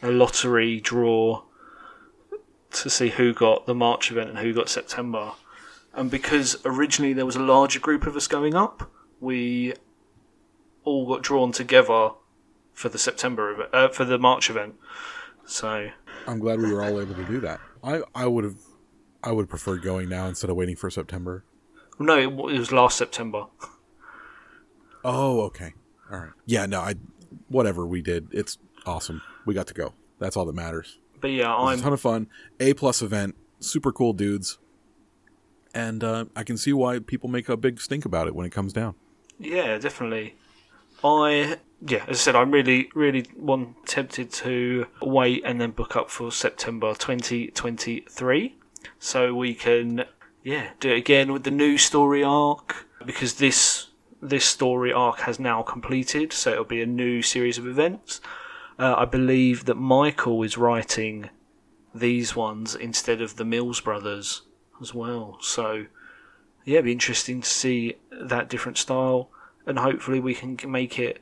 a lottery draw to see who got the March event and who got September. And because originally there was a larger group of us going up, we all got drawn together for the September event, uh, for the March event. So
I'm glad we were all able to do that. I, I would have, I would prefer going now instead of waiting for September.
no, it, it was last September.
Oh, okay. All right. Yeah, no, I, whatever we did, it's awesome. We got to go. That's all that matters.
But yeah, I'm
a ton of fun. A plus event. Super cool dudes. And uh, I can see why people make a big stink about it when it comes down.
Yeah, definitely. I yeah, as I said, I'm really, really one tempted to wait and then book up for September 2023, so we can, yeah, do it again with the new story arc because this this story arc has now completed, so it'll be a new series of events. Uh, I believe that Michael is writing these ones instead of the Mills brothers as well. So, yeah, it'd be interesting to see that different style, and hopefully we can make it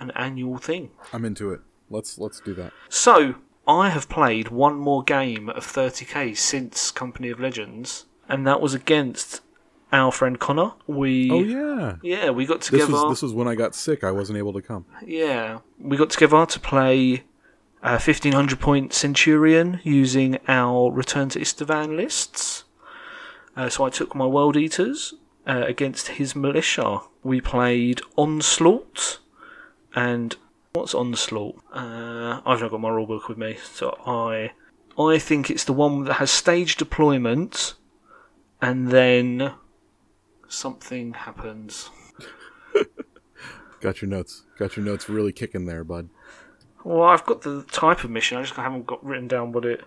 an annual thing.
I'm into it. Let's let's do that.
So, I have played one more game of 30k since Company of Legends, and that was against our friend Connor. We
Oh yeah.
yeah, we got
This
together.
was this was when I got sick. I wasn't able to come.
Yeah, we got together to play uh, a 1500 point Centurion using our Return to Isstvan lists. Uh, so I took my World Eaters uh, against his militia. We played Onslaught, and what's Onslaught? Uh, I've not got my rulebook with me, so I I think it's the one that has stage deployment, and then something happens.
Got your notes. Got your notes really kicking there, bud.
Well, I've got the type of mission. I just haven't got written down what it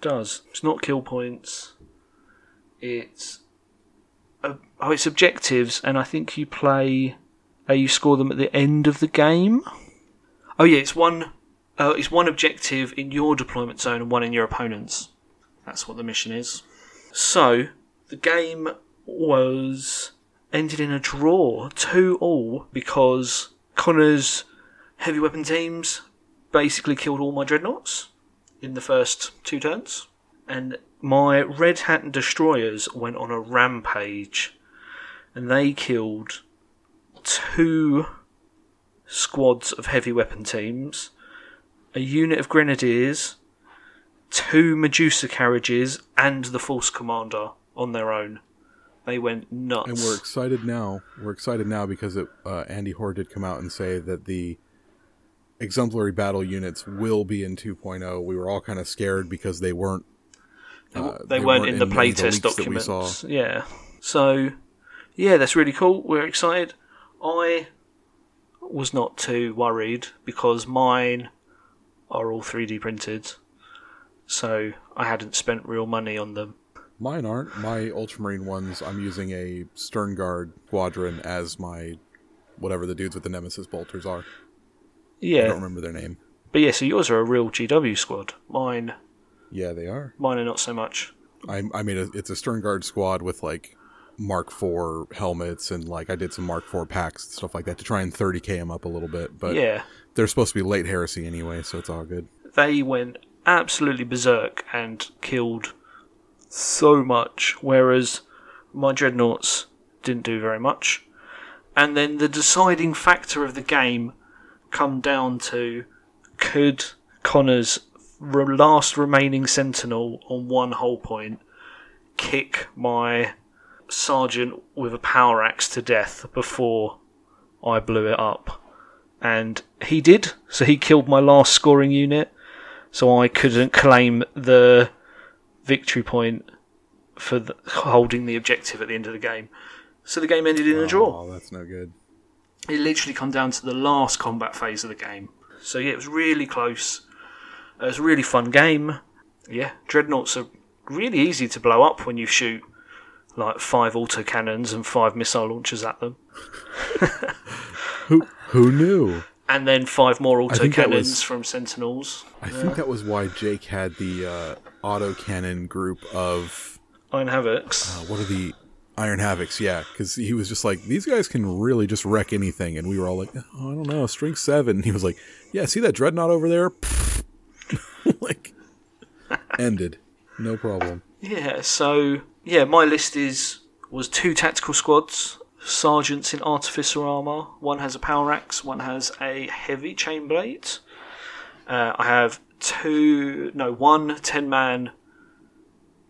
does. It's not kill points. It's uh, oh, it's objectives, and I think you play. Uh, you score them at the end of the game. Oh yeah, it's one. Uh, it's one objective in your deployment zone and one in your opponent's. That's what the mission is. So the game was ended in a draw, two all, because Connor's heavy weapon teams basically killed all my dreadnoughts in the first two turns, and my Red Hand destroyers went on a rampage, and they killed two squads of heavy weapon teams, a unit of grenadiers, two Medusa carriages, and the Force Commander on their own. They went nuts.
And we're excited now. We're excited now because it, uh, Andy Hoare did come out and say that the exemplary battle units will be in 2.0. We were all kind of scared because they weren't.
They,
uh,
they weren't, in the playtest
leaks that we saw.
documents. Yeah. So, yeah, that's really cool. We're excited. I was not too worried because mine are all 3D printed. So I hadn't spent real money on them.
Mine aren't. My Ultramarine ones, I'm using a Stern Guard squadron as my whatever the dudes with the Nemesis bolters are.
Yeah.
I don't remember their name.
But yeah, so yours are a real GW squad. Mine
Yeah, they are.
mine are not so much.
I I made a it's a Stern Guard squad with like Mark IV helmets and like I did some Mark IV packs and stuff like that to try and 30k them up a little bit. But
yeah.
they're supposed to be late heresy anyway, so it's all good.
they went absolutely berserk and killed so much, whereas my dreadnoughts didn't do very much. And then the deciding factor of the game come down to could Connor's re- last remaining sentinel on one whole point kick my sergeant with a power axe to death before I blew it up? And he did, so he killed my last scoring unit so I couldn't claim the victory point for the, holding the objective at the end of the game. So the game ended in a draw.
Oh, that's no good.
It literally come down to the last combat phase of the game. So yeah, it was really close. It was a really fun game. Yeah, dreadnoughts are really easy to blow up when you shoot like five autocannons and five missile launchers at them, <laughs>
Who who knew?
and then five more autocannons
was-
from sentinels.
I think that was why Jake had the uh, autocannon group of
Iron Havocs.
uh, what are the Iron Havocs? Yeah, because he was just like these guys can really just wreck anything, and we were all like, oh, I don't know, string seven. And he was like, Yeah, see that dreadnought over there? <laughs> like ended, no problem.
Yeah, so yeah, my list is was two tactical squads, sergeants in artificer armor. One has a power axe, one has a heavy chain blade. Uh, I have two, no, one 10 man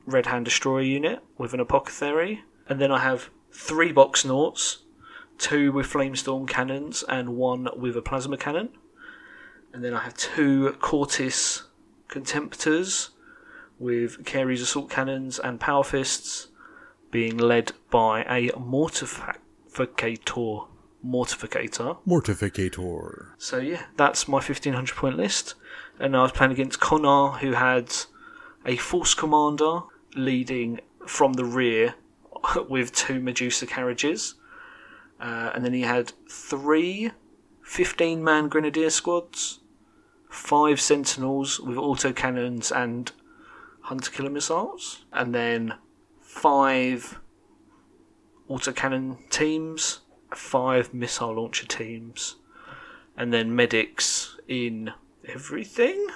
red hand destroyer unit with an apothecary, and then I have three box noughts, two with flamestorm cannons, and one with a plasma cannon. And then I have two Cortus contemptors with Kheres assault cannons and power fists being led by a mortificator Mortificator.
Mortificator.
So yeah, that's my 1500 point list. And I was playing against Connor, who had a Force Commander leading from the rear <laughs> with two Medusa carriages. Uh, and then he had three 15 man Grenadier squads, five Sentinels with autocannons and Hunter Killer missiles, and then five autocannon teams, five missile launcher teams, and then medics in everything.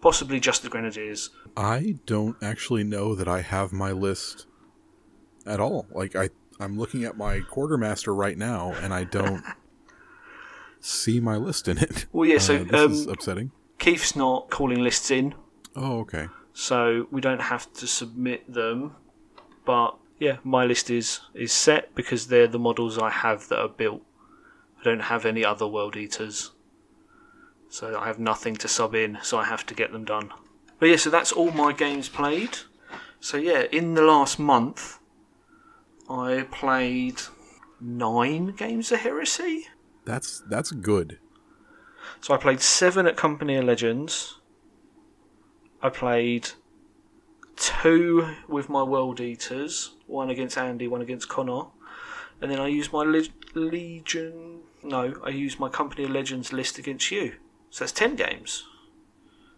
Possibly just the Grenadiers.
I don't actually know that I have my list at all. Like I, I'm looking at my quartermaster right now, and I don't see my list in it.
Well, yeah, so, <laughs>
Uh, this is
um,
upsetting.
Keith's not calling lists in,
Oh, okay.
so we don't have to submit them. But yeah, my list is is set because they're the models I have that are built. I don't have any other world eaters, so I have nothing to sub in. So I have to get them done. But yeah, so that's all my games played. So yeah, in the last month, I played nine games of Heresy.
That's that's good.
So I played seven at Company of Legends. I played two with my World Eaters, one against Andy, one against Connor, and then I used my Le- Legion. No, I used my Company of Legends list against you. So that's ten games.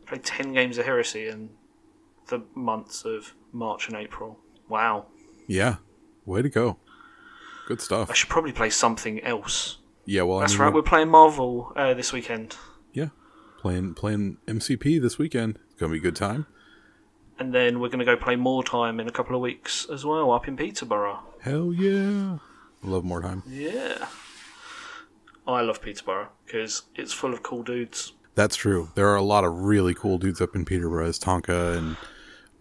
I played ten games of Heresy in the months of March and April. Wow.
Yeah. Way to go. Good stuff.
I should probably play something else.
Yeah. Well,
That's
I mean,
right,
we're-
playing Marvel uh, this weekend.
yeah. Playing playing MCP this weekend. It's gonna be a good time.
And then we're going to go play more time in a couple of weeks as well up in Peterborough.
Hell yeah. Love more time.
Yeah. I love Peterborough because it's full of cool dudes.
That's true. There are a lot of really cool dudes up in Peterborough, as Tonka and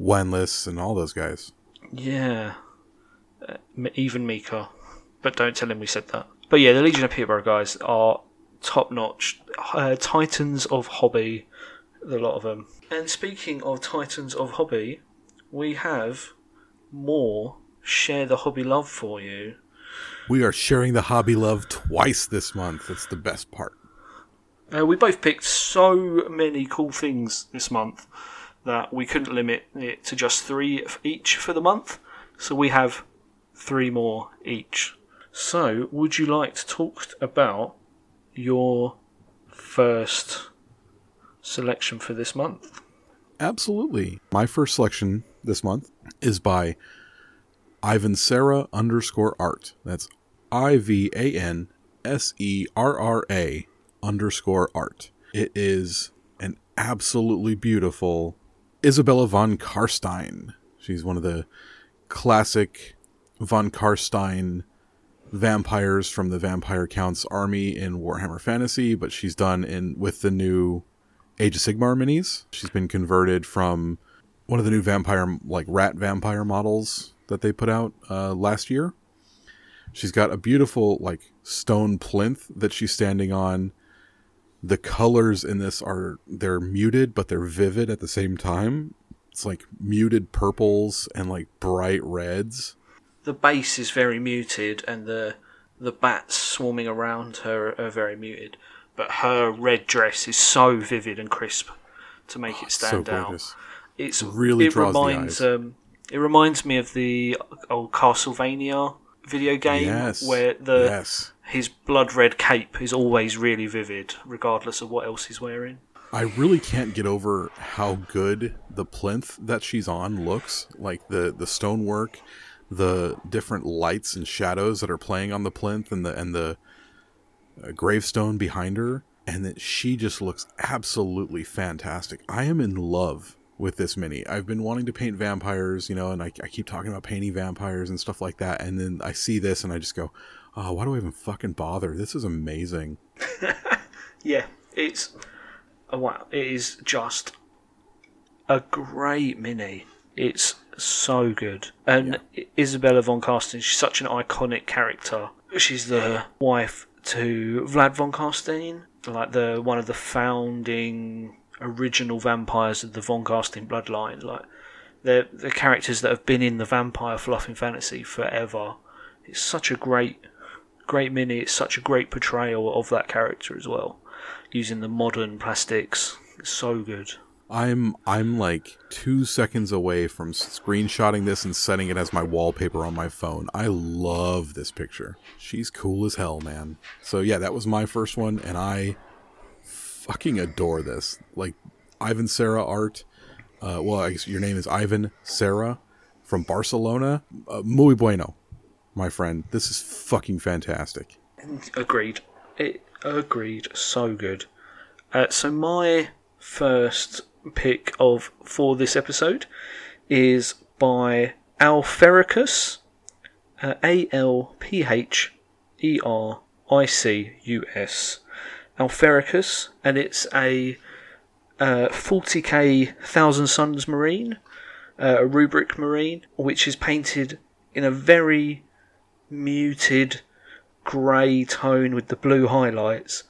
Wenless and all those guys.
Yeah. Uh, even Mika. But don't tell him we said that. But yeah, the Legion of Peterborough guys are top notch. Uh, titans of hobby. A lot of them. And speaking of titans of hobby, we have more share the hobby love for you.
We are sharing the hobby love twice this month. That's the best part.
Uh, we both picked so many cool things this month that we couldn't limit it to just three each for the month. So we have three more each. So, would you like to talk about your first selection for this month?
Absolutely. My first selection this month is by Ivan Serra underscore art. That's I V A N S E R R A underscore art. It is an absolutely beautiful Isabella von Karstein. She's one of the classic von Karstein vampires from the Vampire Counts army in Warhammer Fantasy, but she's done in with the new Age of Sigmar minis. She's been converted from one of the new vampire, like rat vampire models that they put out uh, last year. She's got a beautiful, like, stone plinth that she's standing on. The colors in this are, they're muted, but they're vivid at the same time. It's like muted purples and like bright reds.
The bass is very muted, and the the bats swarming around her are very muted. But her red dress is so vivid and crisp to make it
So
stand out.
gorgeous.
It's
really
it
draws the
reminds um it reminds me of the old Castlevania video game
Yes.
where the
yes.
his blood red cape is always really vivid regardless of what else he's wearing.
I really can't get over how good the plinth that she's on looks. Like the the stonework, the different lights and shadows that are playing on the plinth, and the and the uh, gravestone behind her, and that she just looks absolutely fantastic. I am in love with this mini. I've been wanting to paint vampires, you know, and I, I keep talking about painting vampires and stuff like that, and then I see this and I just go, oh, why do I even fucking bother? This is amazing. <laughs>
Yeah, it's oh, wow, it is just a great mini. It's so good. And Isabella von Karstein, she's such an iconic character. She's the wife to Vlad von Karstein, like the one of the founding original vampires of the von Karstein bloodline. Like they're the characters that have been in the vampire fluff in fantasy forever. It's such a great great mini. It's such a great portrayal of that character as well, using the modern plastics. It's so good.
I'm I'm like two seconds away from screenshotting this and setting it as my wallpaper on my phone. I love this picture. She's cool as hell, man. So yeah, that was my first one, and I fucking adore this. Like Ivan Serra art. Uh, well, I guess your name is Ivan Serra from Barcelona. Uh, muy bueno, my friend. This is fucking fantastic.
Agreed. It agreed. So good. Uh, so my first pick of for this episode is by Alphericus, uh, A L P H E R I C U S, Alphericus, and it's a uh, 40k Thousand Sons Marine, uh, a rubric Marine, which is painted in a very muted grey tone with the blue highlights,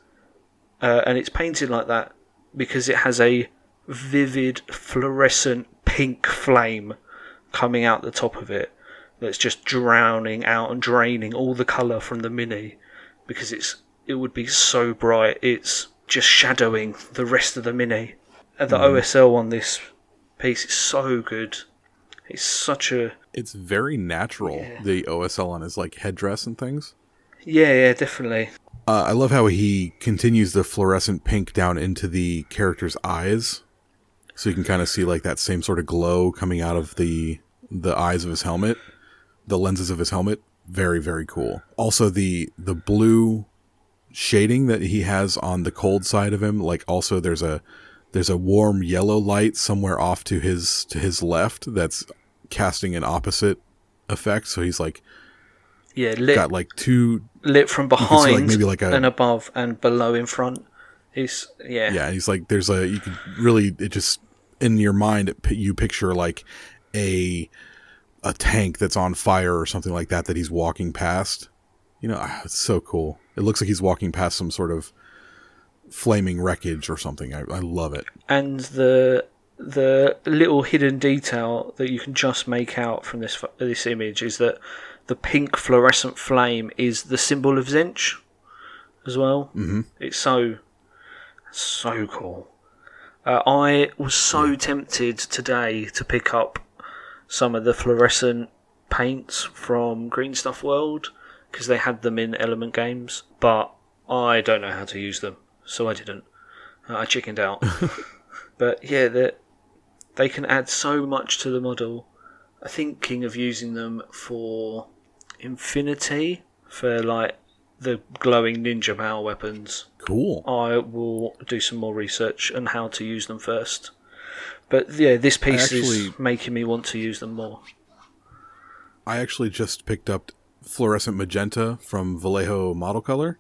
uh, and it's painted like that because it has a vivid fluorescent pink flame coming out the top of it that's just drowning out and draining all the colour from the mini because it's it would be so bright it's just shadowing the rest of the mini. And the mm. OSL on this piece is so good. It's such a
it's very natural yeah. the OSL on his like headdress and things.
Yeah, yeah, definitely.
Uh, I love how he continues the fluorescent pink down into the character's eyes, so you can kind of see like that same sort of glow coming out of the the eyes of his helmet, the lenses of his helmet. Very very cool. Also the the blue shading that he has on the cold side of him, like also there's a there's a warm yellow light somewhere off to his to his left that's casting an opposite effect. So he's like
yeah, lit,
got like two
lit from behind, like maybe like a, and above and below in front. He's yeah,
yeah. He's like there's a you can really it just in your mind you picture like a a tank that's on fire or something like that that he's walking past. You know, ah, it's so cool. It looks like he's walking past some sort of flaming wreckage or something. I, I love it.
And the the little hidden detail that you can just make out from this this image is that the pink fluorescent flame is the symbol of Tzeentch as well.
Mm-hmm.
It's so so cool. Uh, I was so tempted today to pick up some of the fluorescent paints from Green Stuff World because they had them in Element Games, but I don't know how to use them, so I didn't. Uh, I chickened out. <laughs> but yeah, that they can add so much to the model. I'm thinking of using them for Infinity for like the glowing ninja power weapons.
Cool.
I will do some more research on how to use them first. But yeah, this piece actually, is making me want to use them more.
I actually just picked up fluorescent magenta from Vallejo Model Color,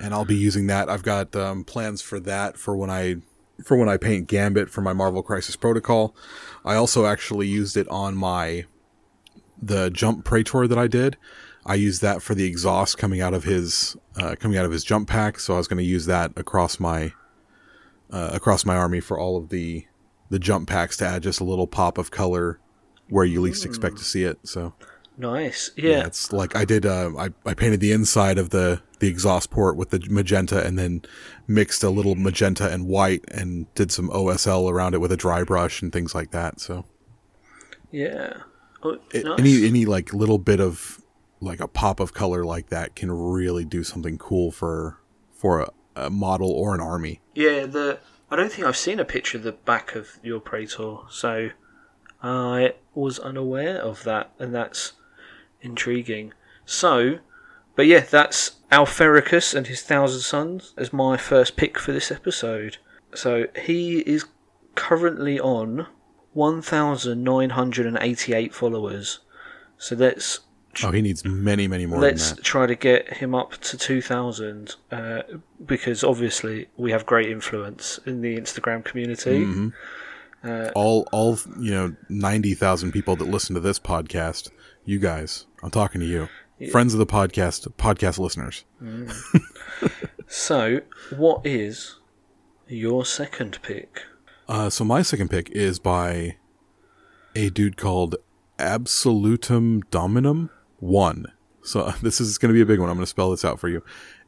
and I'll be using that. I've got um, plans for that for when I for when I paint Gambit for my Marvel Crisis Protocol. I also actually used it on my the jump Praetor that I did. I used that for the exhaust coming out of his uh, coming out of his jump pack, so I was going to use that across my uh, across my army for all of the the jump packs to add just a little pop of color where you least expect to see it. So
nice, yeah. yeah
it's like I did. Uh, I I painted the inside of the the exhaust port with the magenta, and then mixed a little magenta and white, and did some OSL around it with a dry brush and things like that. So
yeah,
oh, nice. any any like little bit of like a pop of color like that can really do something cool for for a, a model or an army.
Yeah, the I don't think I've seen a picture of the back of your Praetor, so I was unaware of that, and that's intriguing. So, but yeah, that's Alphericus and his Thousand Sons as my first pick for this episode. So he is currently on 1,988 followers. So that's
Oh, he needs many, many more.
Let's try to get him up to 2,000 uh, because obviously we have great influence in the Instagram community.
Mm-hmm. Uh, all, all you know, ninety thousand people that listen to this podcast. You guys, I'm talking to you, yeah. friends of the podcast, podcast listeners.
Mm. <laughs> so, what is your second pick?
Uh, so my second pick is by a dude called Absolutum Dominum one. So <laughs> this is going to be a big one. I'm going to spell this out for you.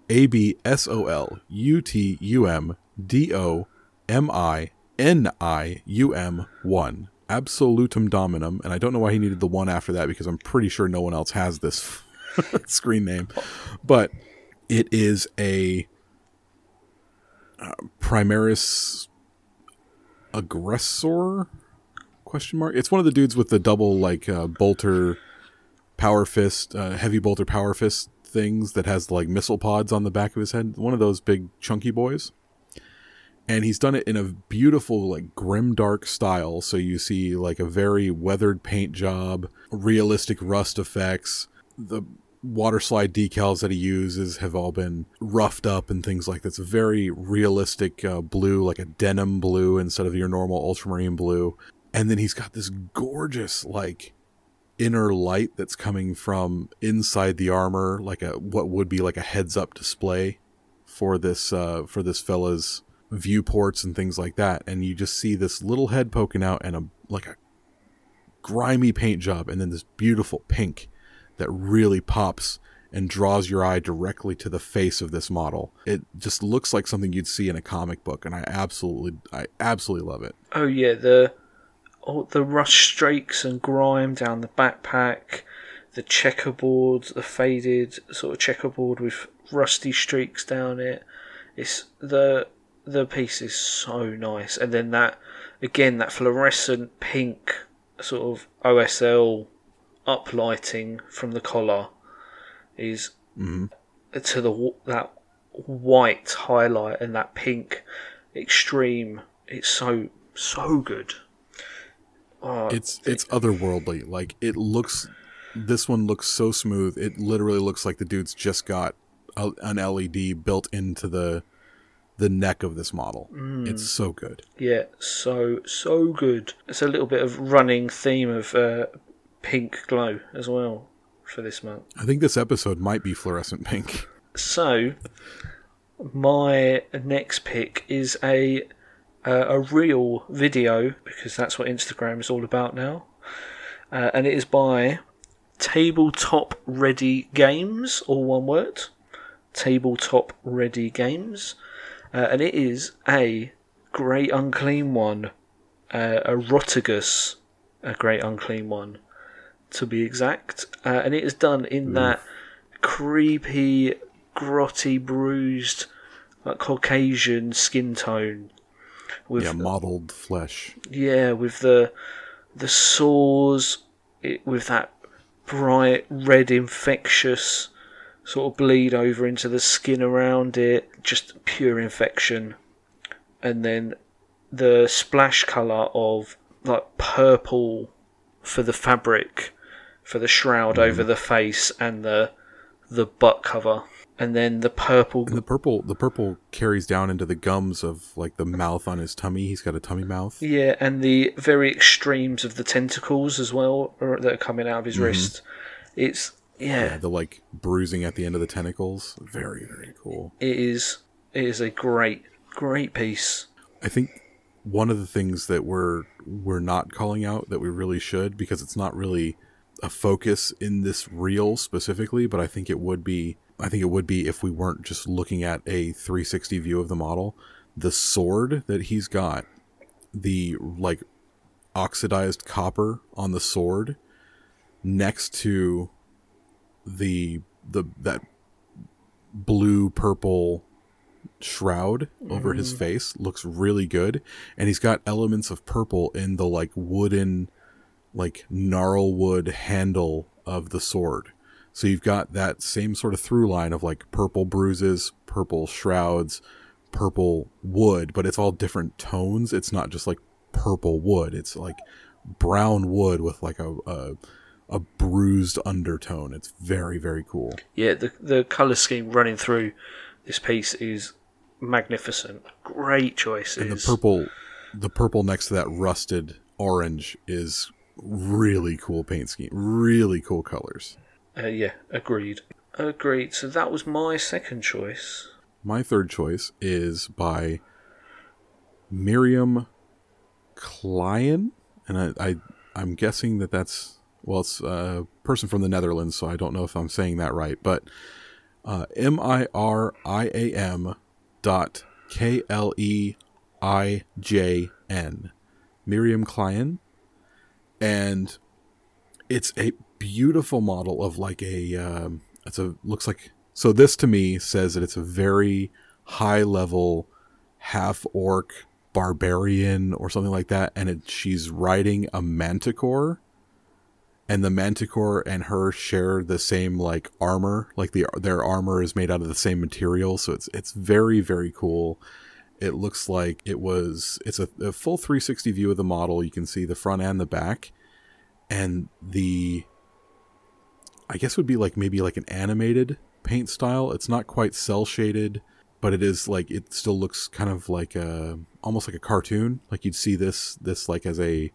A B S O L U T U M D O M I N I U M 1. Absolutum Dominum. And I don't know why he needed the one after that because I'm pretty sure no one else has this <laughs> screen name. But it is a uh, Primaris aggressor question mark it's one of the dudes with the double like uh, bolter power fist uh, heavy bolter power fist things that has like missile pods on the back of his head. One of those big chunky boys. And he's done it in a beautiful like grim dark style. So you see like a very weathered paint job realistic rust effects. The water slide decals that he uses have all been roughed up and things like that's very realistic uh, blue like a denim blue instead of your normal ultramarine blue. And then he's got this gorgeous like inner light that's coming from inside the armor like a what would be like a heads up display for this uh for this fella's viewports and things like that and you just see this little head poking out and a like a grimy paint job and then this beautiful pink that really pops and draws your eye directly to the face of this model. It just looks like something you'd see in a comic book, and I absolutely, I absolutely love it.
Oh yeah, the oh, the rust streaks and grime down the backpack, the checkerboard, the faded sort of checkerboard with rusty streaks down it. It's the the piece is so nice, and then that again that fluorescent pink sort of OSL uplighting from the collar is
mm-hmm.
to the that white highlight and that pink extreme. It's so so good.
Oh, it's it's otherworldly. Like it looks. This one looks so smooth. It literally looks like the dude's just got a, an LED built into the the neck of this model. Mm. It's so good.
Yeah, so so good. It's a little bit of running theme of uh, pink glow as well for this month.
I think this episode might be fluorescent pink.
So, my next pick is a uh, a real video because that's what Instagram is all about now, uh, and it is by Tabletop Ready Games, all one word. Tabletop Ready Games, uh, and it is a great unclean one, uh, a Rotigus, a great unclean one to be exact, uh, and it is done in Oof. that creepy, grotty, bruised, like Caucasian skin tone.
With yeah, mottled flesh.
Yeah, with the the sores, it, with that bright red, infectious sort of bleed over into the skin around it, just pure infection, and then the splash color of like purple for the fabric for the shroud mm. over the face and the the butt cover and then the purple
and the purple the purple carries down into the gums of like the mouth on his tummy he's got a tummy mouth
yeah and the very extremes of the tentacles as well that are coming out of his mm-hmm. wrist it's yeah. yeah.
the like bruising at the end of the tentacles very very cool
it is it is a great great piece
i think one of the things that we're we're not calling out that we really should because it's not really a focus in this reel specifically, but I think it would be I think it would be if we weren't just looking at a 360 view of the model. The sword that he's got, the like oxidized copper on the sword next to the the that blue purple shroud over mm. his face looks really good and he's got elements of purple in the like wooden like gnarlwood handle of the sword. So you've got that same sort of through line of like purple bruises, purple shrouds, purple wood, but it's all different tones. It's not just like purple wood. It's like brown wood with like a, a a bruised undertone. It's very very cool.
Yeah, the the color scheme running through this piece is magnificent. Great choices.
And the purple the purple next to that rusted orange is really cool paint scheme, really cool colors.
Uh, yeah, agreed. Agreed. So that was my second choice.
My third choice is by Miriam Kleijn, and I, I I'm guessing that that's well, it's a person from the Netherlands, so I don't know if I'm saying that right, but uh, M I R I A M dot K L E I J N, Miriam Kleijn, and it's a beautiful model of like a um, it's a looks like so this to me says that it's a very high level half orc barbarian or something like that. And it, she's riding a manticore and the manticore and her share the same like armor like the their armor is made out of the same material. So it's it's very very cool. It looks like it was it's a, a full 360 view of the model. You can see the front and the back. And the i guess would be like maybe like an animated paint style. It's not quite cell shaded but it is like it still looks kind of like a almost like a cartoon. Like you'd see this this like as a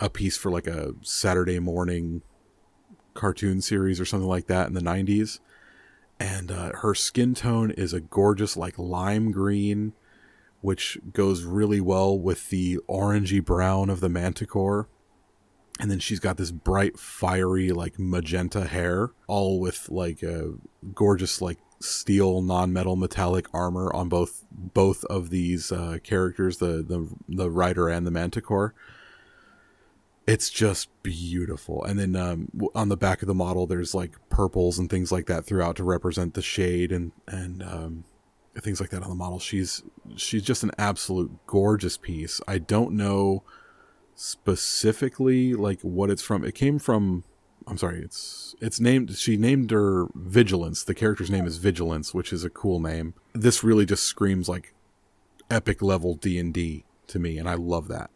a piece for like a saturday morning cartoon series or something like that in the 90s and uh, her skin tone is a gorgeous like lime green which goes really well with the orangey brown of the manticore and then she's got this bright fiery like magenta hair all with like a gorgeous like steel non-metal metallic armor on both both of these uh, characters the, the the rider and the manticore. It's just beautiful. And then um, on the back of the model there's like purples and things like that throughout to represent the shade and and um, things like that on the model. She's she's just an absolute gorgeous piece. I don't know specifically like what it's from it came from i'm sorry it's it's named she named her vigilance the character's name is vigilance which is a cool name this really just screams like epic level d&d to me and i love that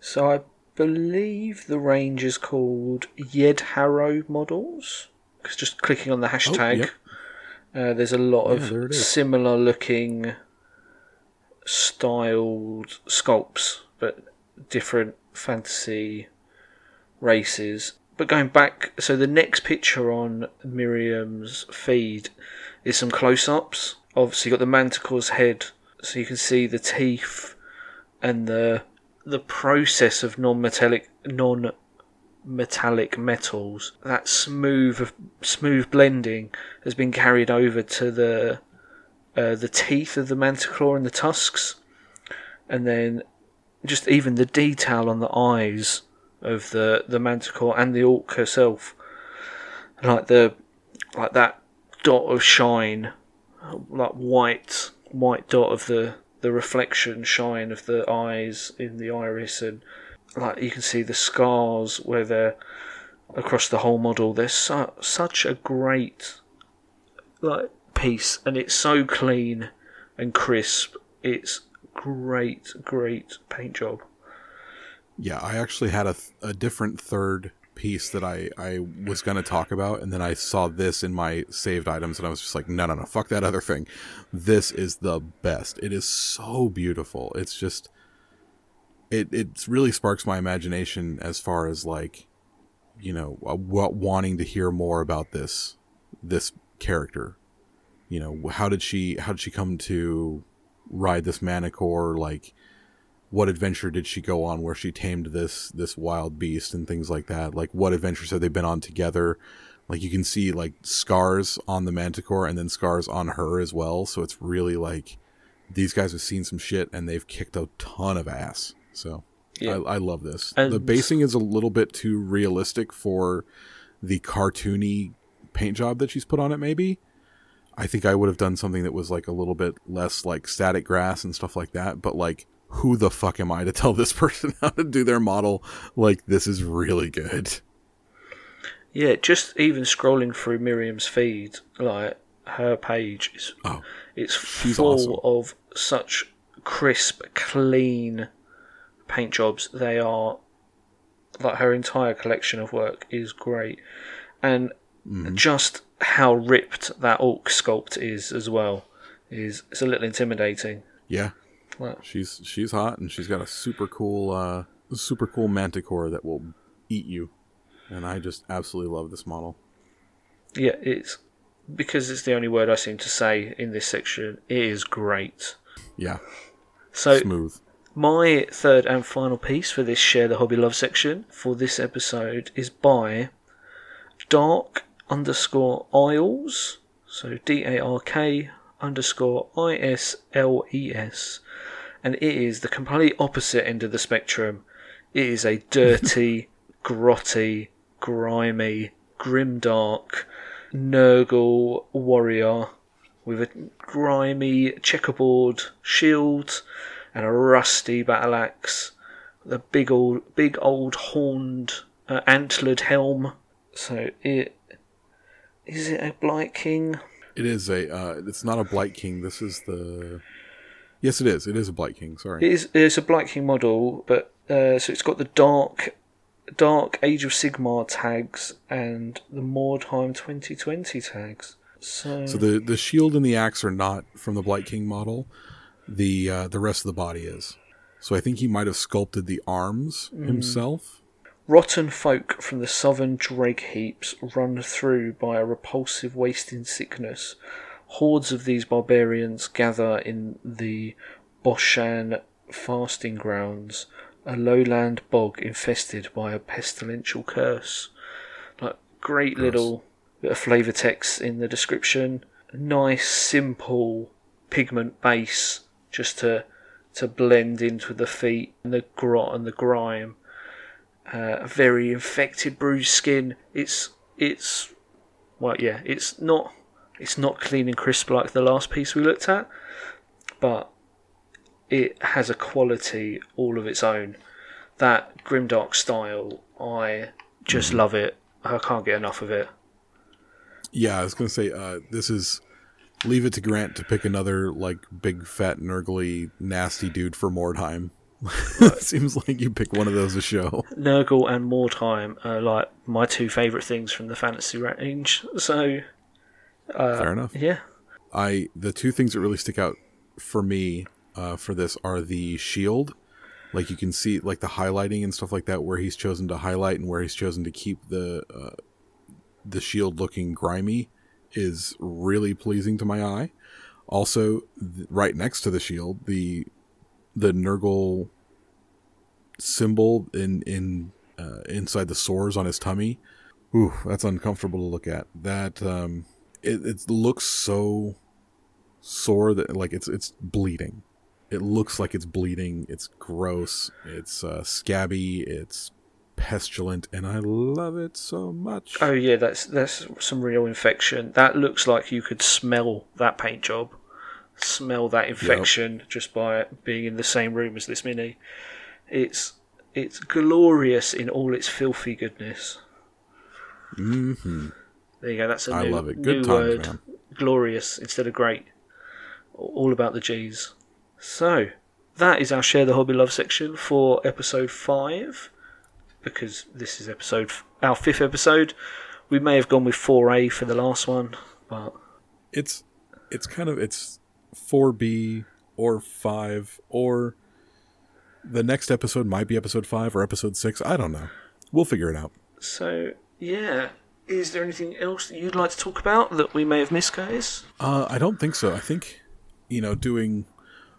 So I believe the range is called Yed Harrow models. 'Cause just clicking on the hashtag,
yep.
uh, there's a lot
Yeah,
of similar looking styled sculpts, but different fantasy races. But going back, so the next picture on Miriam's feed is some close ups. Obviously, got the manticore's head, so you can see the teeth and the the process of non-metallic non-metallic metals that smooth smooth blending has been carried over to the uh, the teeth of the manticore and the tusks and then just even the detail on the eyes of the the manticore and the orc herself. Like the like that dot of shine like white white dot of the the reflection shine of the eyes in the iris and like you can see the scars where they're across the whole model. There's su- such a great like piece and it's so clean and crisp. It's great great paint job
Yeah, I actually had a, th- a different third piece that I, I was going to talk about, and then I saw this in my saved items, and I was just like, no, no, no, fuck that other thing. This is the best. It is so beautiful. It's just, it it really sparks my imagination as far as like, you know, uh, wa- wanting to hear more about this this character. You know, how did she how did she come to ride this manicore? Like, what adventure did she go on where she tamed this this wild beast and things like that? Like what adventures have they been on together? Like you can see like scars on the manticore and then scars on her as well. So it's really like these guys have seen some shit and they've kicked a ton of ass. So
Yeah.
I, I love this.
And-
the basing is a little bit too realistic for the cartoony paint job that she's put on it maybe i think i would have done something that was like a little bit less like static grass and stuff like that but like who the fuck am I to <laughs> tell this person how to do their model? Like, this is really good.
Yeah, just even scrolling through Miriam's feed, like her page is
Oh,
it's full
awesome.
of such crisp, clean paint jobs. They are like her entire collection of work is great, and
Mm-hmm.
just how ripped that orc sculpt is as well is it's a little intimidating.
yeah.
Well,
She's she's hot and she's got a super cool uh super cool manticore that will eat you. And I just absolutely love this model.
yeah, it's because it's the only word I seem to say in this section. It is great.
Yeah.
So
smooth.
My third and final piece for this Share the Hobby Love section for this episode is by Dark underscore Isles. So D A R K underscore I S L E S. And it is the complete opposite end of the spectrum. It is a dirty, <laughs> grotty, grimy, grimdark Nurgle warrior with a grimy checkerboard shield and a rusty battle axe, the big old, big old horned, uh, antlered helm. So it is it a Blight King?
It is a. Uh, it's not a Blight King. This is the. Yes, it is. It is a Blight King. Sorry.
It is. It's a Blight King model, but uh, so it's got the dark, dark Age of Sigmar tags and the Mordheim 2020 tags. So,
So the the shield and the axe are not from the Blight King model. The uh, the rest of the body is. So I think he might have sculpted the arms himself.
Rotten folk from the southern dreg heaps run through by a repulsive wasting sickness. Hordes of these barbarians gather in the Boshan fasting grounds, a lowland bog infested by a pestilential curse. Like great little bit of flavour text in the description. Nice, simple pigment base just to to blend into the feet and the grot and the grime. Uh, a very infected, bruised skin. It's it's well, yeah, it's not it's not clean and crisp like the last piece we looked at, but it has a quality all of its own. That grimdark style, I just love it. I can't get enough of it.
Yeah, I was gonna say uh, this is leave it to Grant to pick another like big fat nurgly nasty dude for Mordheim. <laughs> Seems like you pick one of those a show.
Nurgle and Mordheim are like my two favourite things from the fantasy range. So
Fair enough.
yeah,
I the two things that really stick out for me uh, for this are the shield. Like you can see, like the highlighting and stuff like that, where he's chosen to highlight and where he's chosen to keep the uh, the shield looking grimy, is really pleasing to my eye. Also, th- right next to the shield, the the Nurgle symbol in in uh, inside the sores on his tummy. Ooh, that's uncomfortable to look at. That um, it, it looks so sore that like it's it's bleeding. It looks like it's bleeding. It's gross. It's uh, scabby. It's pestilent, and I love it so much.
Oh yeah, that's that's some real infection. That looks like you could smell that paint job, smell that infection just by being in the same room as this mini. It's it's glorious in all its filthy goodness.
hmm
There you go. That's a
I
new,
love it. Good
new
times,
word.
man.
Glorious instead of great. All about the G's. So that is our share the hobby love section for episode five. Because this is episode our fifth episode. We may have gone with four A for the last one, but
It's it's kind of it's four B or five or the next episode might be episode five or episode six. I don't know. We'll figure it out.
so yeah. Is there anything else that you'd like to talk about that we may have missed, guys?
Uh, I don't think so. I think, you know, doing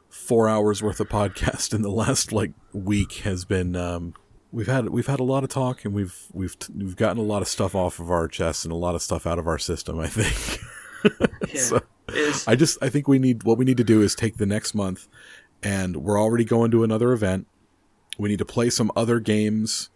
four hours worth of podcast in the last like week has been. Um, we've had we've had a lot of talk and we've we've we've gotten a lot of stuff off of our chests and a lot of stuff out of our system. I think. <laughs>
Yeah.
So,
Is-
I just I think we need what we need to do is take the next month, and we're already going to another event. We need to play some other games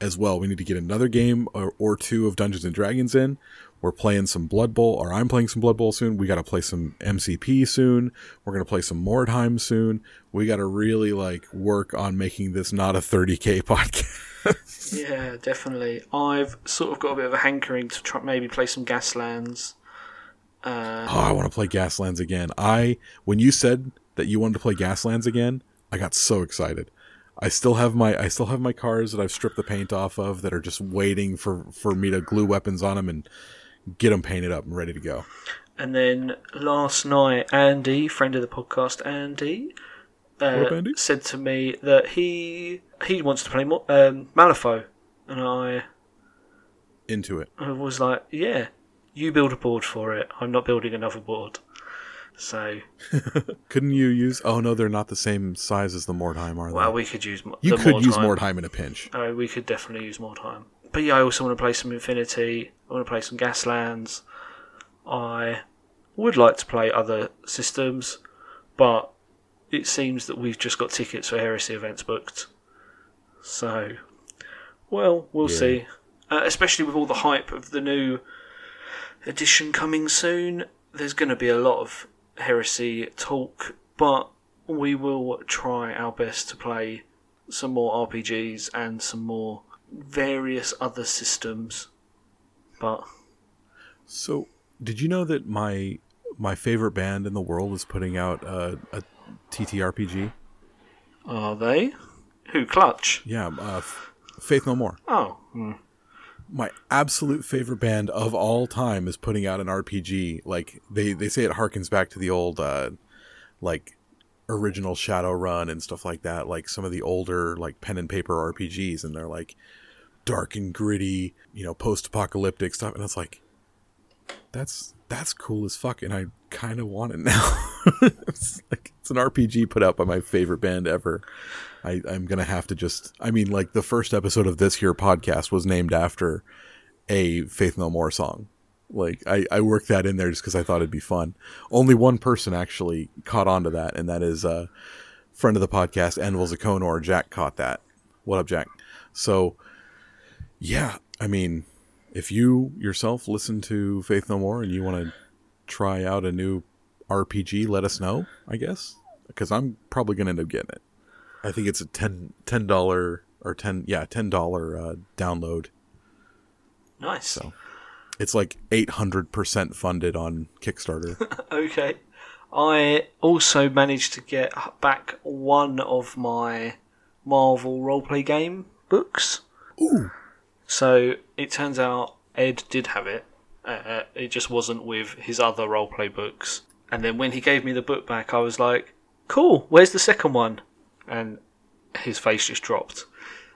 as well. We need to get another game or, or two of Dungeons and Dragons in. We're playing some Blood Bowl, or I'm playing some Blood Bowl soon. We got to play some MCP soon. We're gonna play some Mordheim soon. We got to really like work on making this not a 30k <laughs> podcast.
yeah, definitely. I've sort of got a bit of a hankering to try maybe play some Gaslands. Uh,
Oh, I want to play Gaslands again. I when you said that you wanted to play Gaslands again, I got so excited. I still have my I still have my cars that I've stripped the paint off of that are just waiting for for me to glue weapons on them and get them painted up and ready to go.
And then last night, Andy, friend of the podcast, Andy, uh,
What up, Andy?
said to me that he he wants to play more, um, Malifaux, and I,
Into it.
I was like, "Yeah, you build a board for it. I'm not building another board." So, <laughs>
Couldn't you use? Oh no, they're not the same size as the Mordheim, are they?
well, we could use
you could
more
use. Mordheim in a pinch.
Oh, we could definitely use Mordheim. But yeah, I also want to play some Infinity. I want to play some Gaslands. I would like to play other systems, but it seems that we've just got tickets for Heresy events booked. So, well, we'll
Yeah.
see. Uh, especially with all the hype of the new edition coming soon, there's going to be a lot of Heresy talk, but we will try our best to play some more RPGs and some more various other systems. But
So, did you know that my my favorite band in the world is putting out a, a TTRPG?
are they? Who Clutch?
Yeah, uh, Faith No More.
Oh, hmm.
My absolute favorite band of all time is putting out an RPG. Like they they say it harkens back to the old uh, like original Shadowrun and stuff like that. Like some of the older like pen and paper RPGs, and they're like dark and gritty, you know, post apocalyptic stuff. And it's like that's that's cool as fuck, and I kind of want it now. <laughs> it's like it's an RPG put out by my favorite band ever. I, I'm gonna have to just. I mean, like the first episode of this here podcast was named after a Faith No More song. Like I, I worked that in there just because I thought it'd be fun. Only one person actually caught on to that, and that is a friend of the podcast, Anvil Zakonor. Jack caught that. What up, Jack? So, yeah, I mean, if you yourself listen to Faith No More and you want to try out a new RPG, let us know. I guess because I'm probably gonna end up getting it. I think it's a 10 dollar or ten yeah ten dollar uh, download.
nice.
So it's like eight hundred percent funded on Kickstarter. <laughs>
Okay. I also managed to get back one of my Marvel roleplay game books.
Ooh,
So it turns out Ed did have it. Uh, it just wasn't with his other roleplay books. And then when he gave me the book back, I was like, "Cool, where's the second one?" And his face just dropped.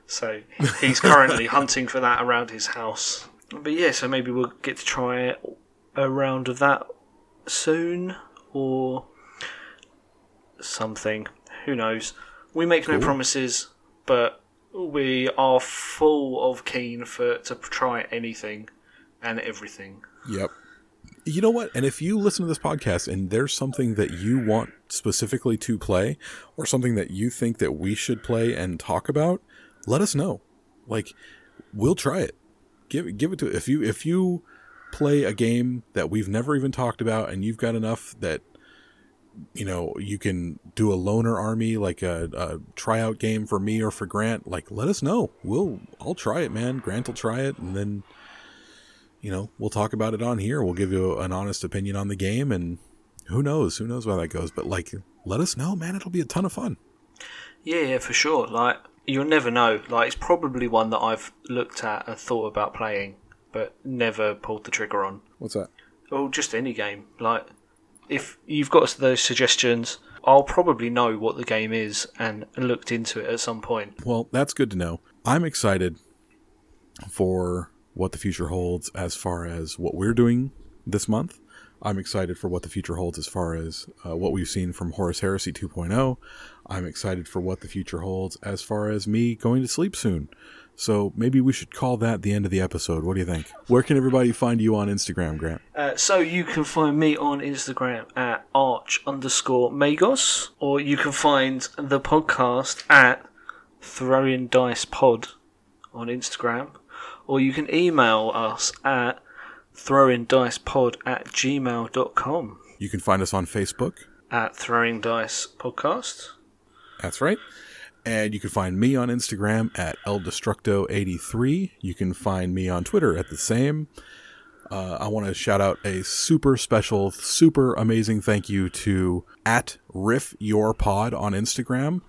So he's currently <laughs> hunting for that around his house. But yeah, so maybe we'll get to try a round of that soon, or something. Who knows? We make no promises, but we are full of keen for to try anything and everything.
Yep. You know what? And if you listen to this podcast and there's something that you want specifically to play or something that you think that we should play and talk about, let us know. Like we'll try it. Give give it to if you if you play a game that we've never even talked about and you've got enough that you know you can do a loner army like a, a tryout game for me or for Grant like let us know we'll I'll try it man Grant will try it and then you know, we'll talk about it on here. We'll give you an honest opinion on the game, and who knows? Who knows where that goes? But like, let us know, man. It'll be a ton of fun.
Yeah, yeah, for sure. Like you'll never know. Like it's probably one that I've looked at and thought about playing, but never pulled the trigger on.
What's that?
Or just any game. Like if you've got those suggestions, I'll probably know what the game is and looked into it at some point.
Well, that's good to know. I'm excited for what the future holds as far as what we're doing this month. I'm excited for what the future holds as far as uh, what we've seen from Horus Heresy 2.0. I'm excited for what the future holds as far as me going to sleep soon. So maybe we should call that the end of the episode. What do you think? Where can everybody find you on Instagram, Grant?
Uh, so you can find me on Instagram at arch underscore magos, or you can find the podcast at throwing dice pod on Instagram, or you can email us at throwingdicepod at gmail.com
You can find us on Facebook.
at throwing dice podcast.
That's right. And you can find me on Instagram at eldestructo83. You can find me on Twitter at the same. Uh, I want to shout out a super special, super amazing thank you to at Riff Your Pod on Instagram.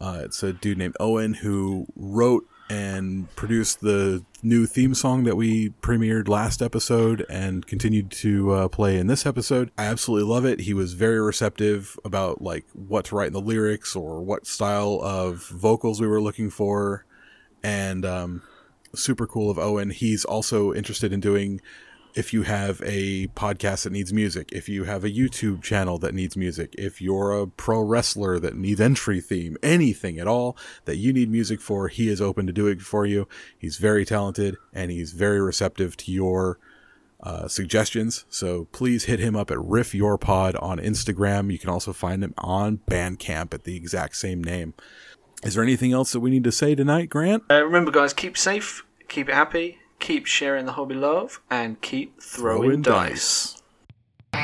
Uh, it's a dude named Owen who wrote and produced the new theme song that we premiered last episode and continued to uh, play in this episode. I absolutely love it. He was very receptive about like what to write in the lyrics or what style of vocals we were looking for, and um, super cool of Owen. He's also interested in doing if you have a podcast that needs music, if you have a YouTube channel that needs music, if you're a pro wrestler that needs entry theme, anything at all that you need music for, he is open to doing it for you. He's very talented and he's very receptive to your uh, suggestions. So please hit him up at Riff Your Pod on Instagram. You can also find him on Bandcamp at the exact same name. Is there anything else that we need to say tonight, Grant?
Uh, remember, guys, keep safe, keep it happy, keep sharing the hobby love, and keep throwing,
Throwing
dice.
Boom,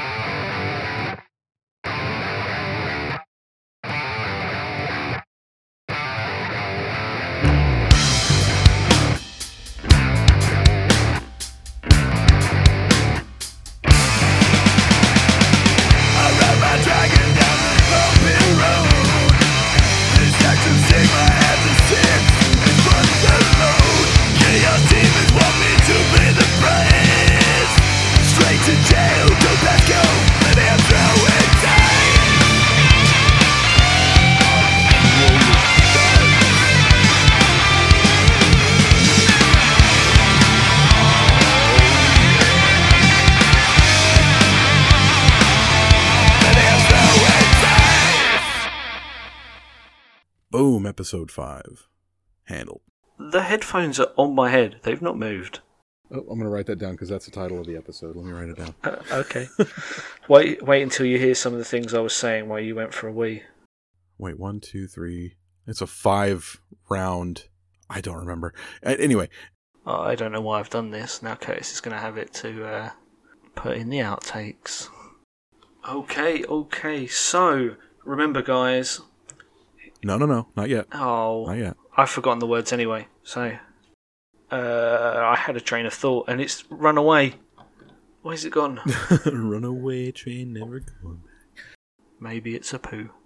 episode five. Handled.
The headphones are on my head. They've not moved.
Oh, I'm going to write that down because that's the title of the episode. Let me write it down.
Uh, okay. <laughs> wait, wait until you hear some of the things I was saying while you went for a wee.
Wait, one, two, three. It's a five round. I don't remember. A- Anyway,
Oh, I don't know why I've done this. Now Curtis is going to have it to uh, put in the outtakes. Okay, okay. So remember, guys.
No, no, no, not yet.
Oh,
Not yet.
I've forgotten the words anyway. So uh, I had a train of thought, and it's run away. Where's it gone? <laughs> <laughs>
Runaway train never going.
Maybe it's a poo.